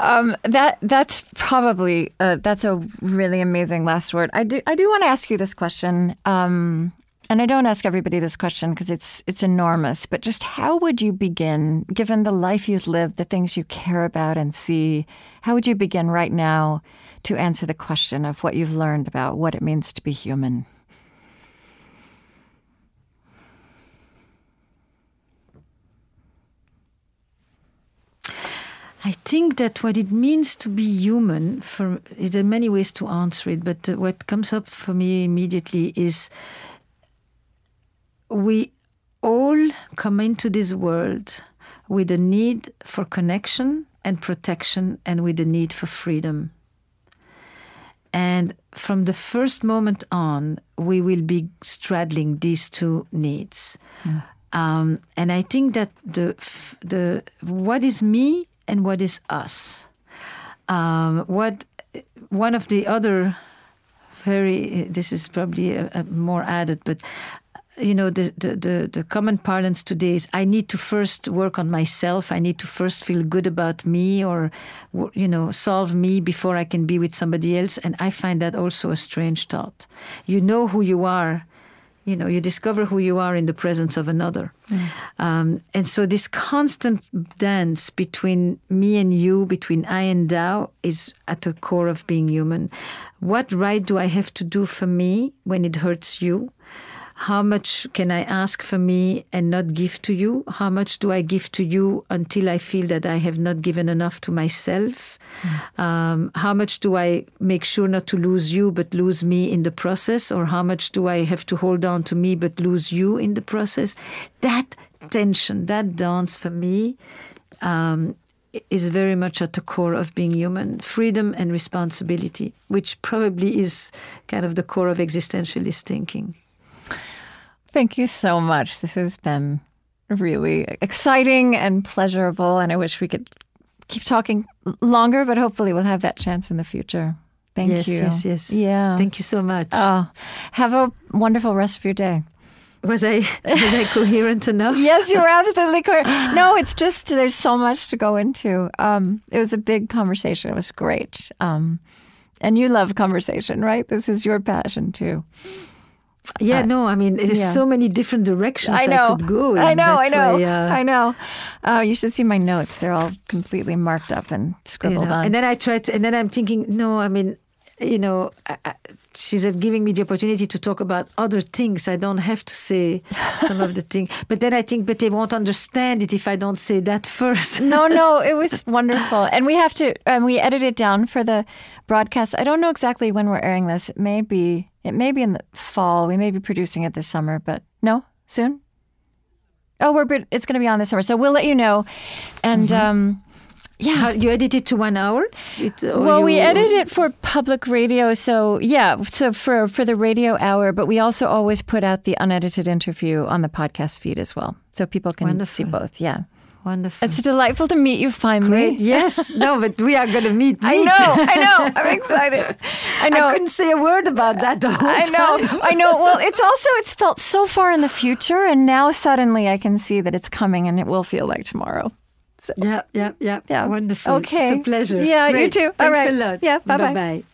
Um, that that's probably uh, that's a really amazing last word. I do I do want to ask you this question. Um, and I don't ask everybody this question because it's it's enormous, but just how would you begin, given the life you've lived, the things you care about and see, how would you begin right now to answer the question of what you've learned about what it means to be human? I think that what it means to be human, for, there are many ways to answer it, but uh, what comes up for me immediately is we all come into this world with a need for connection and protection and with a need for freedom. And from the first moment on, we will be straddling these two needs. Mm. Um, and I think that the the what is me and what is us. Um, what one of the other very this is probably a, a more added, but you know the, the, the, the, common parlance today is i need to first work on myself. I need to first feel good about me or you know solve me before i can be with somebody else. And i find that also a strange thought. You know who you are. You know you discover who you are in the presence of another. Mm. um, and so this constant dance between me and you between i and thou is at the core of being human. What right do i have to do for me when it hurts you how much can I ask for me and not give to you? How much do I give to you until I feel that I have not given enough to myself? Mm. Um, how much do I make sure not to lose you but lose me in the process? Or how much do I have to hold on to me but lose you in the process? That tension, that dance for me um, is very much at the core of being human freedom and responsibility, which probably is kind of the core of existentialist thinking. Thank you so much. This has been really exciting and pleasurable, and I wish we could keep talking longer, but hopefully we'll have that chance in the future. Thank yes, you. Yes, yes, Yeah. Thank you so much. Oh, have a wonderful rest of your day. Was I was I coherent enough? yes, you were absolutely coherent. No, it's just there's so much to go into. Um, it was a big conversation. It was great. Um, and you love conversation, right? This is your passion too. Yeah, uh, no, I mean, there's yeah. so many different directions I, know. I could go. I know, I know, why, uh, I know. Uh, you should see my notes; they're all completely marked up and scribbled you know, on. And then I tried, to, and then I'm thinking, no, I mean, you know, I, she's giving me the opportunity to talk about other things. I don't have to say some of the things. But then I think, but they won't understand it if I don't say that first. no, no, it was wonderful. And we have to, and we edit it down for the broadcast. I don't know exactly when we're airing this. It may be, it may be in the fall. We may be producing it this summer, but no, soon. Oh, we're, it's going to be on this summer. So we'll let you know. And, mm-hmm. um, yeah. You edit it to one hour? It, well, you... we edit it for public radio. So, yeah, so for, for the radio hour, but we also always put out the unedited interview on the podcast feed as well. So people can Wonderful. see both. Yeah. Wonderful. It's delightful to meet you finally. Great. Yes. No, but we are going to meet. I know. I know. I'm excited. I know. I couldn't say a word about that the whole I know. Time. I know. Well, it's also it's felt so far in the future, and now suddenly I can see that it's coming, and it will feel like tomorrow. So, yeah, yeah, yeah, yeah. Wonderful. Okay. It's a pleasure. Yeah, Great. you too. Thanks All right. a lot. Yeah, bye bye. Bye bye.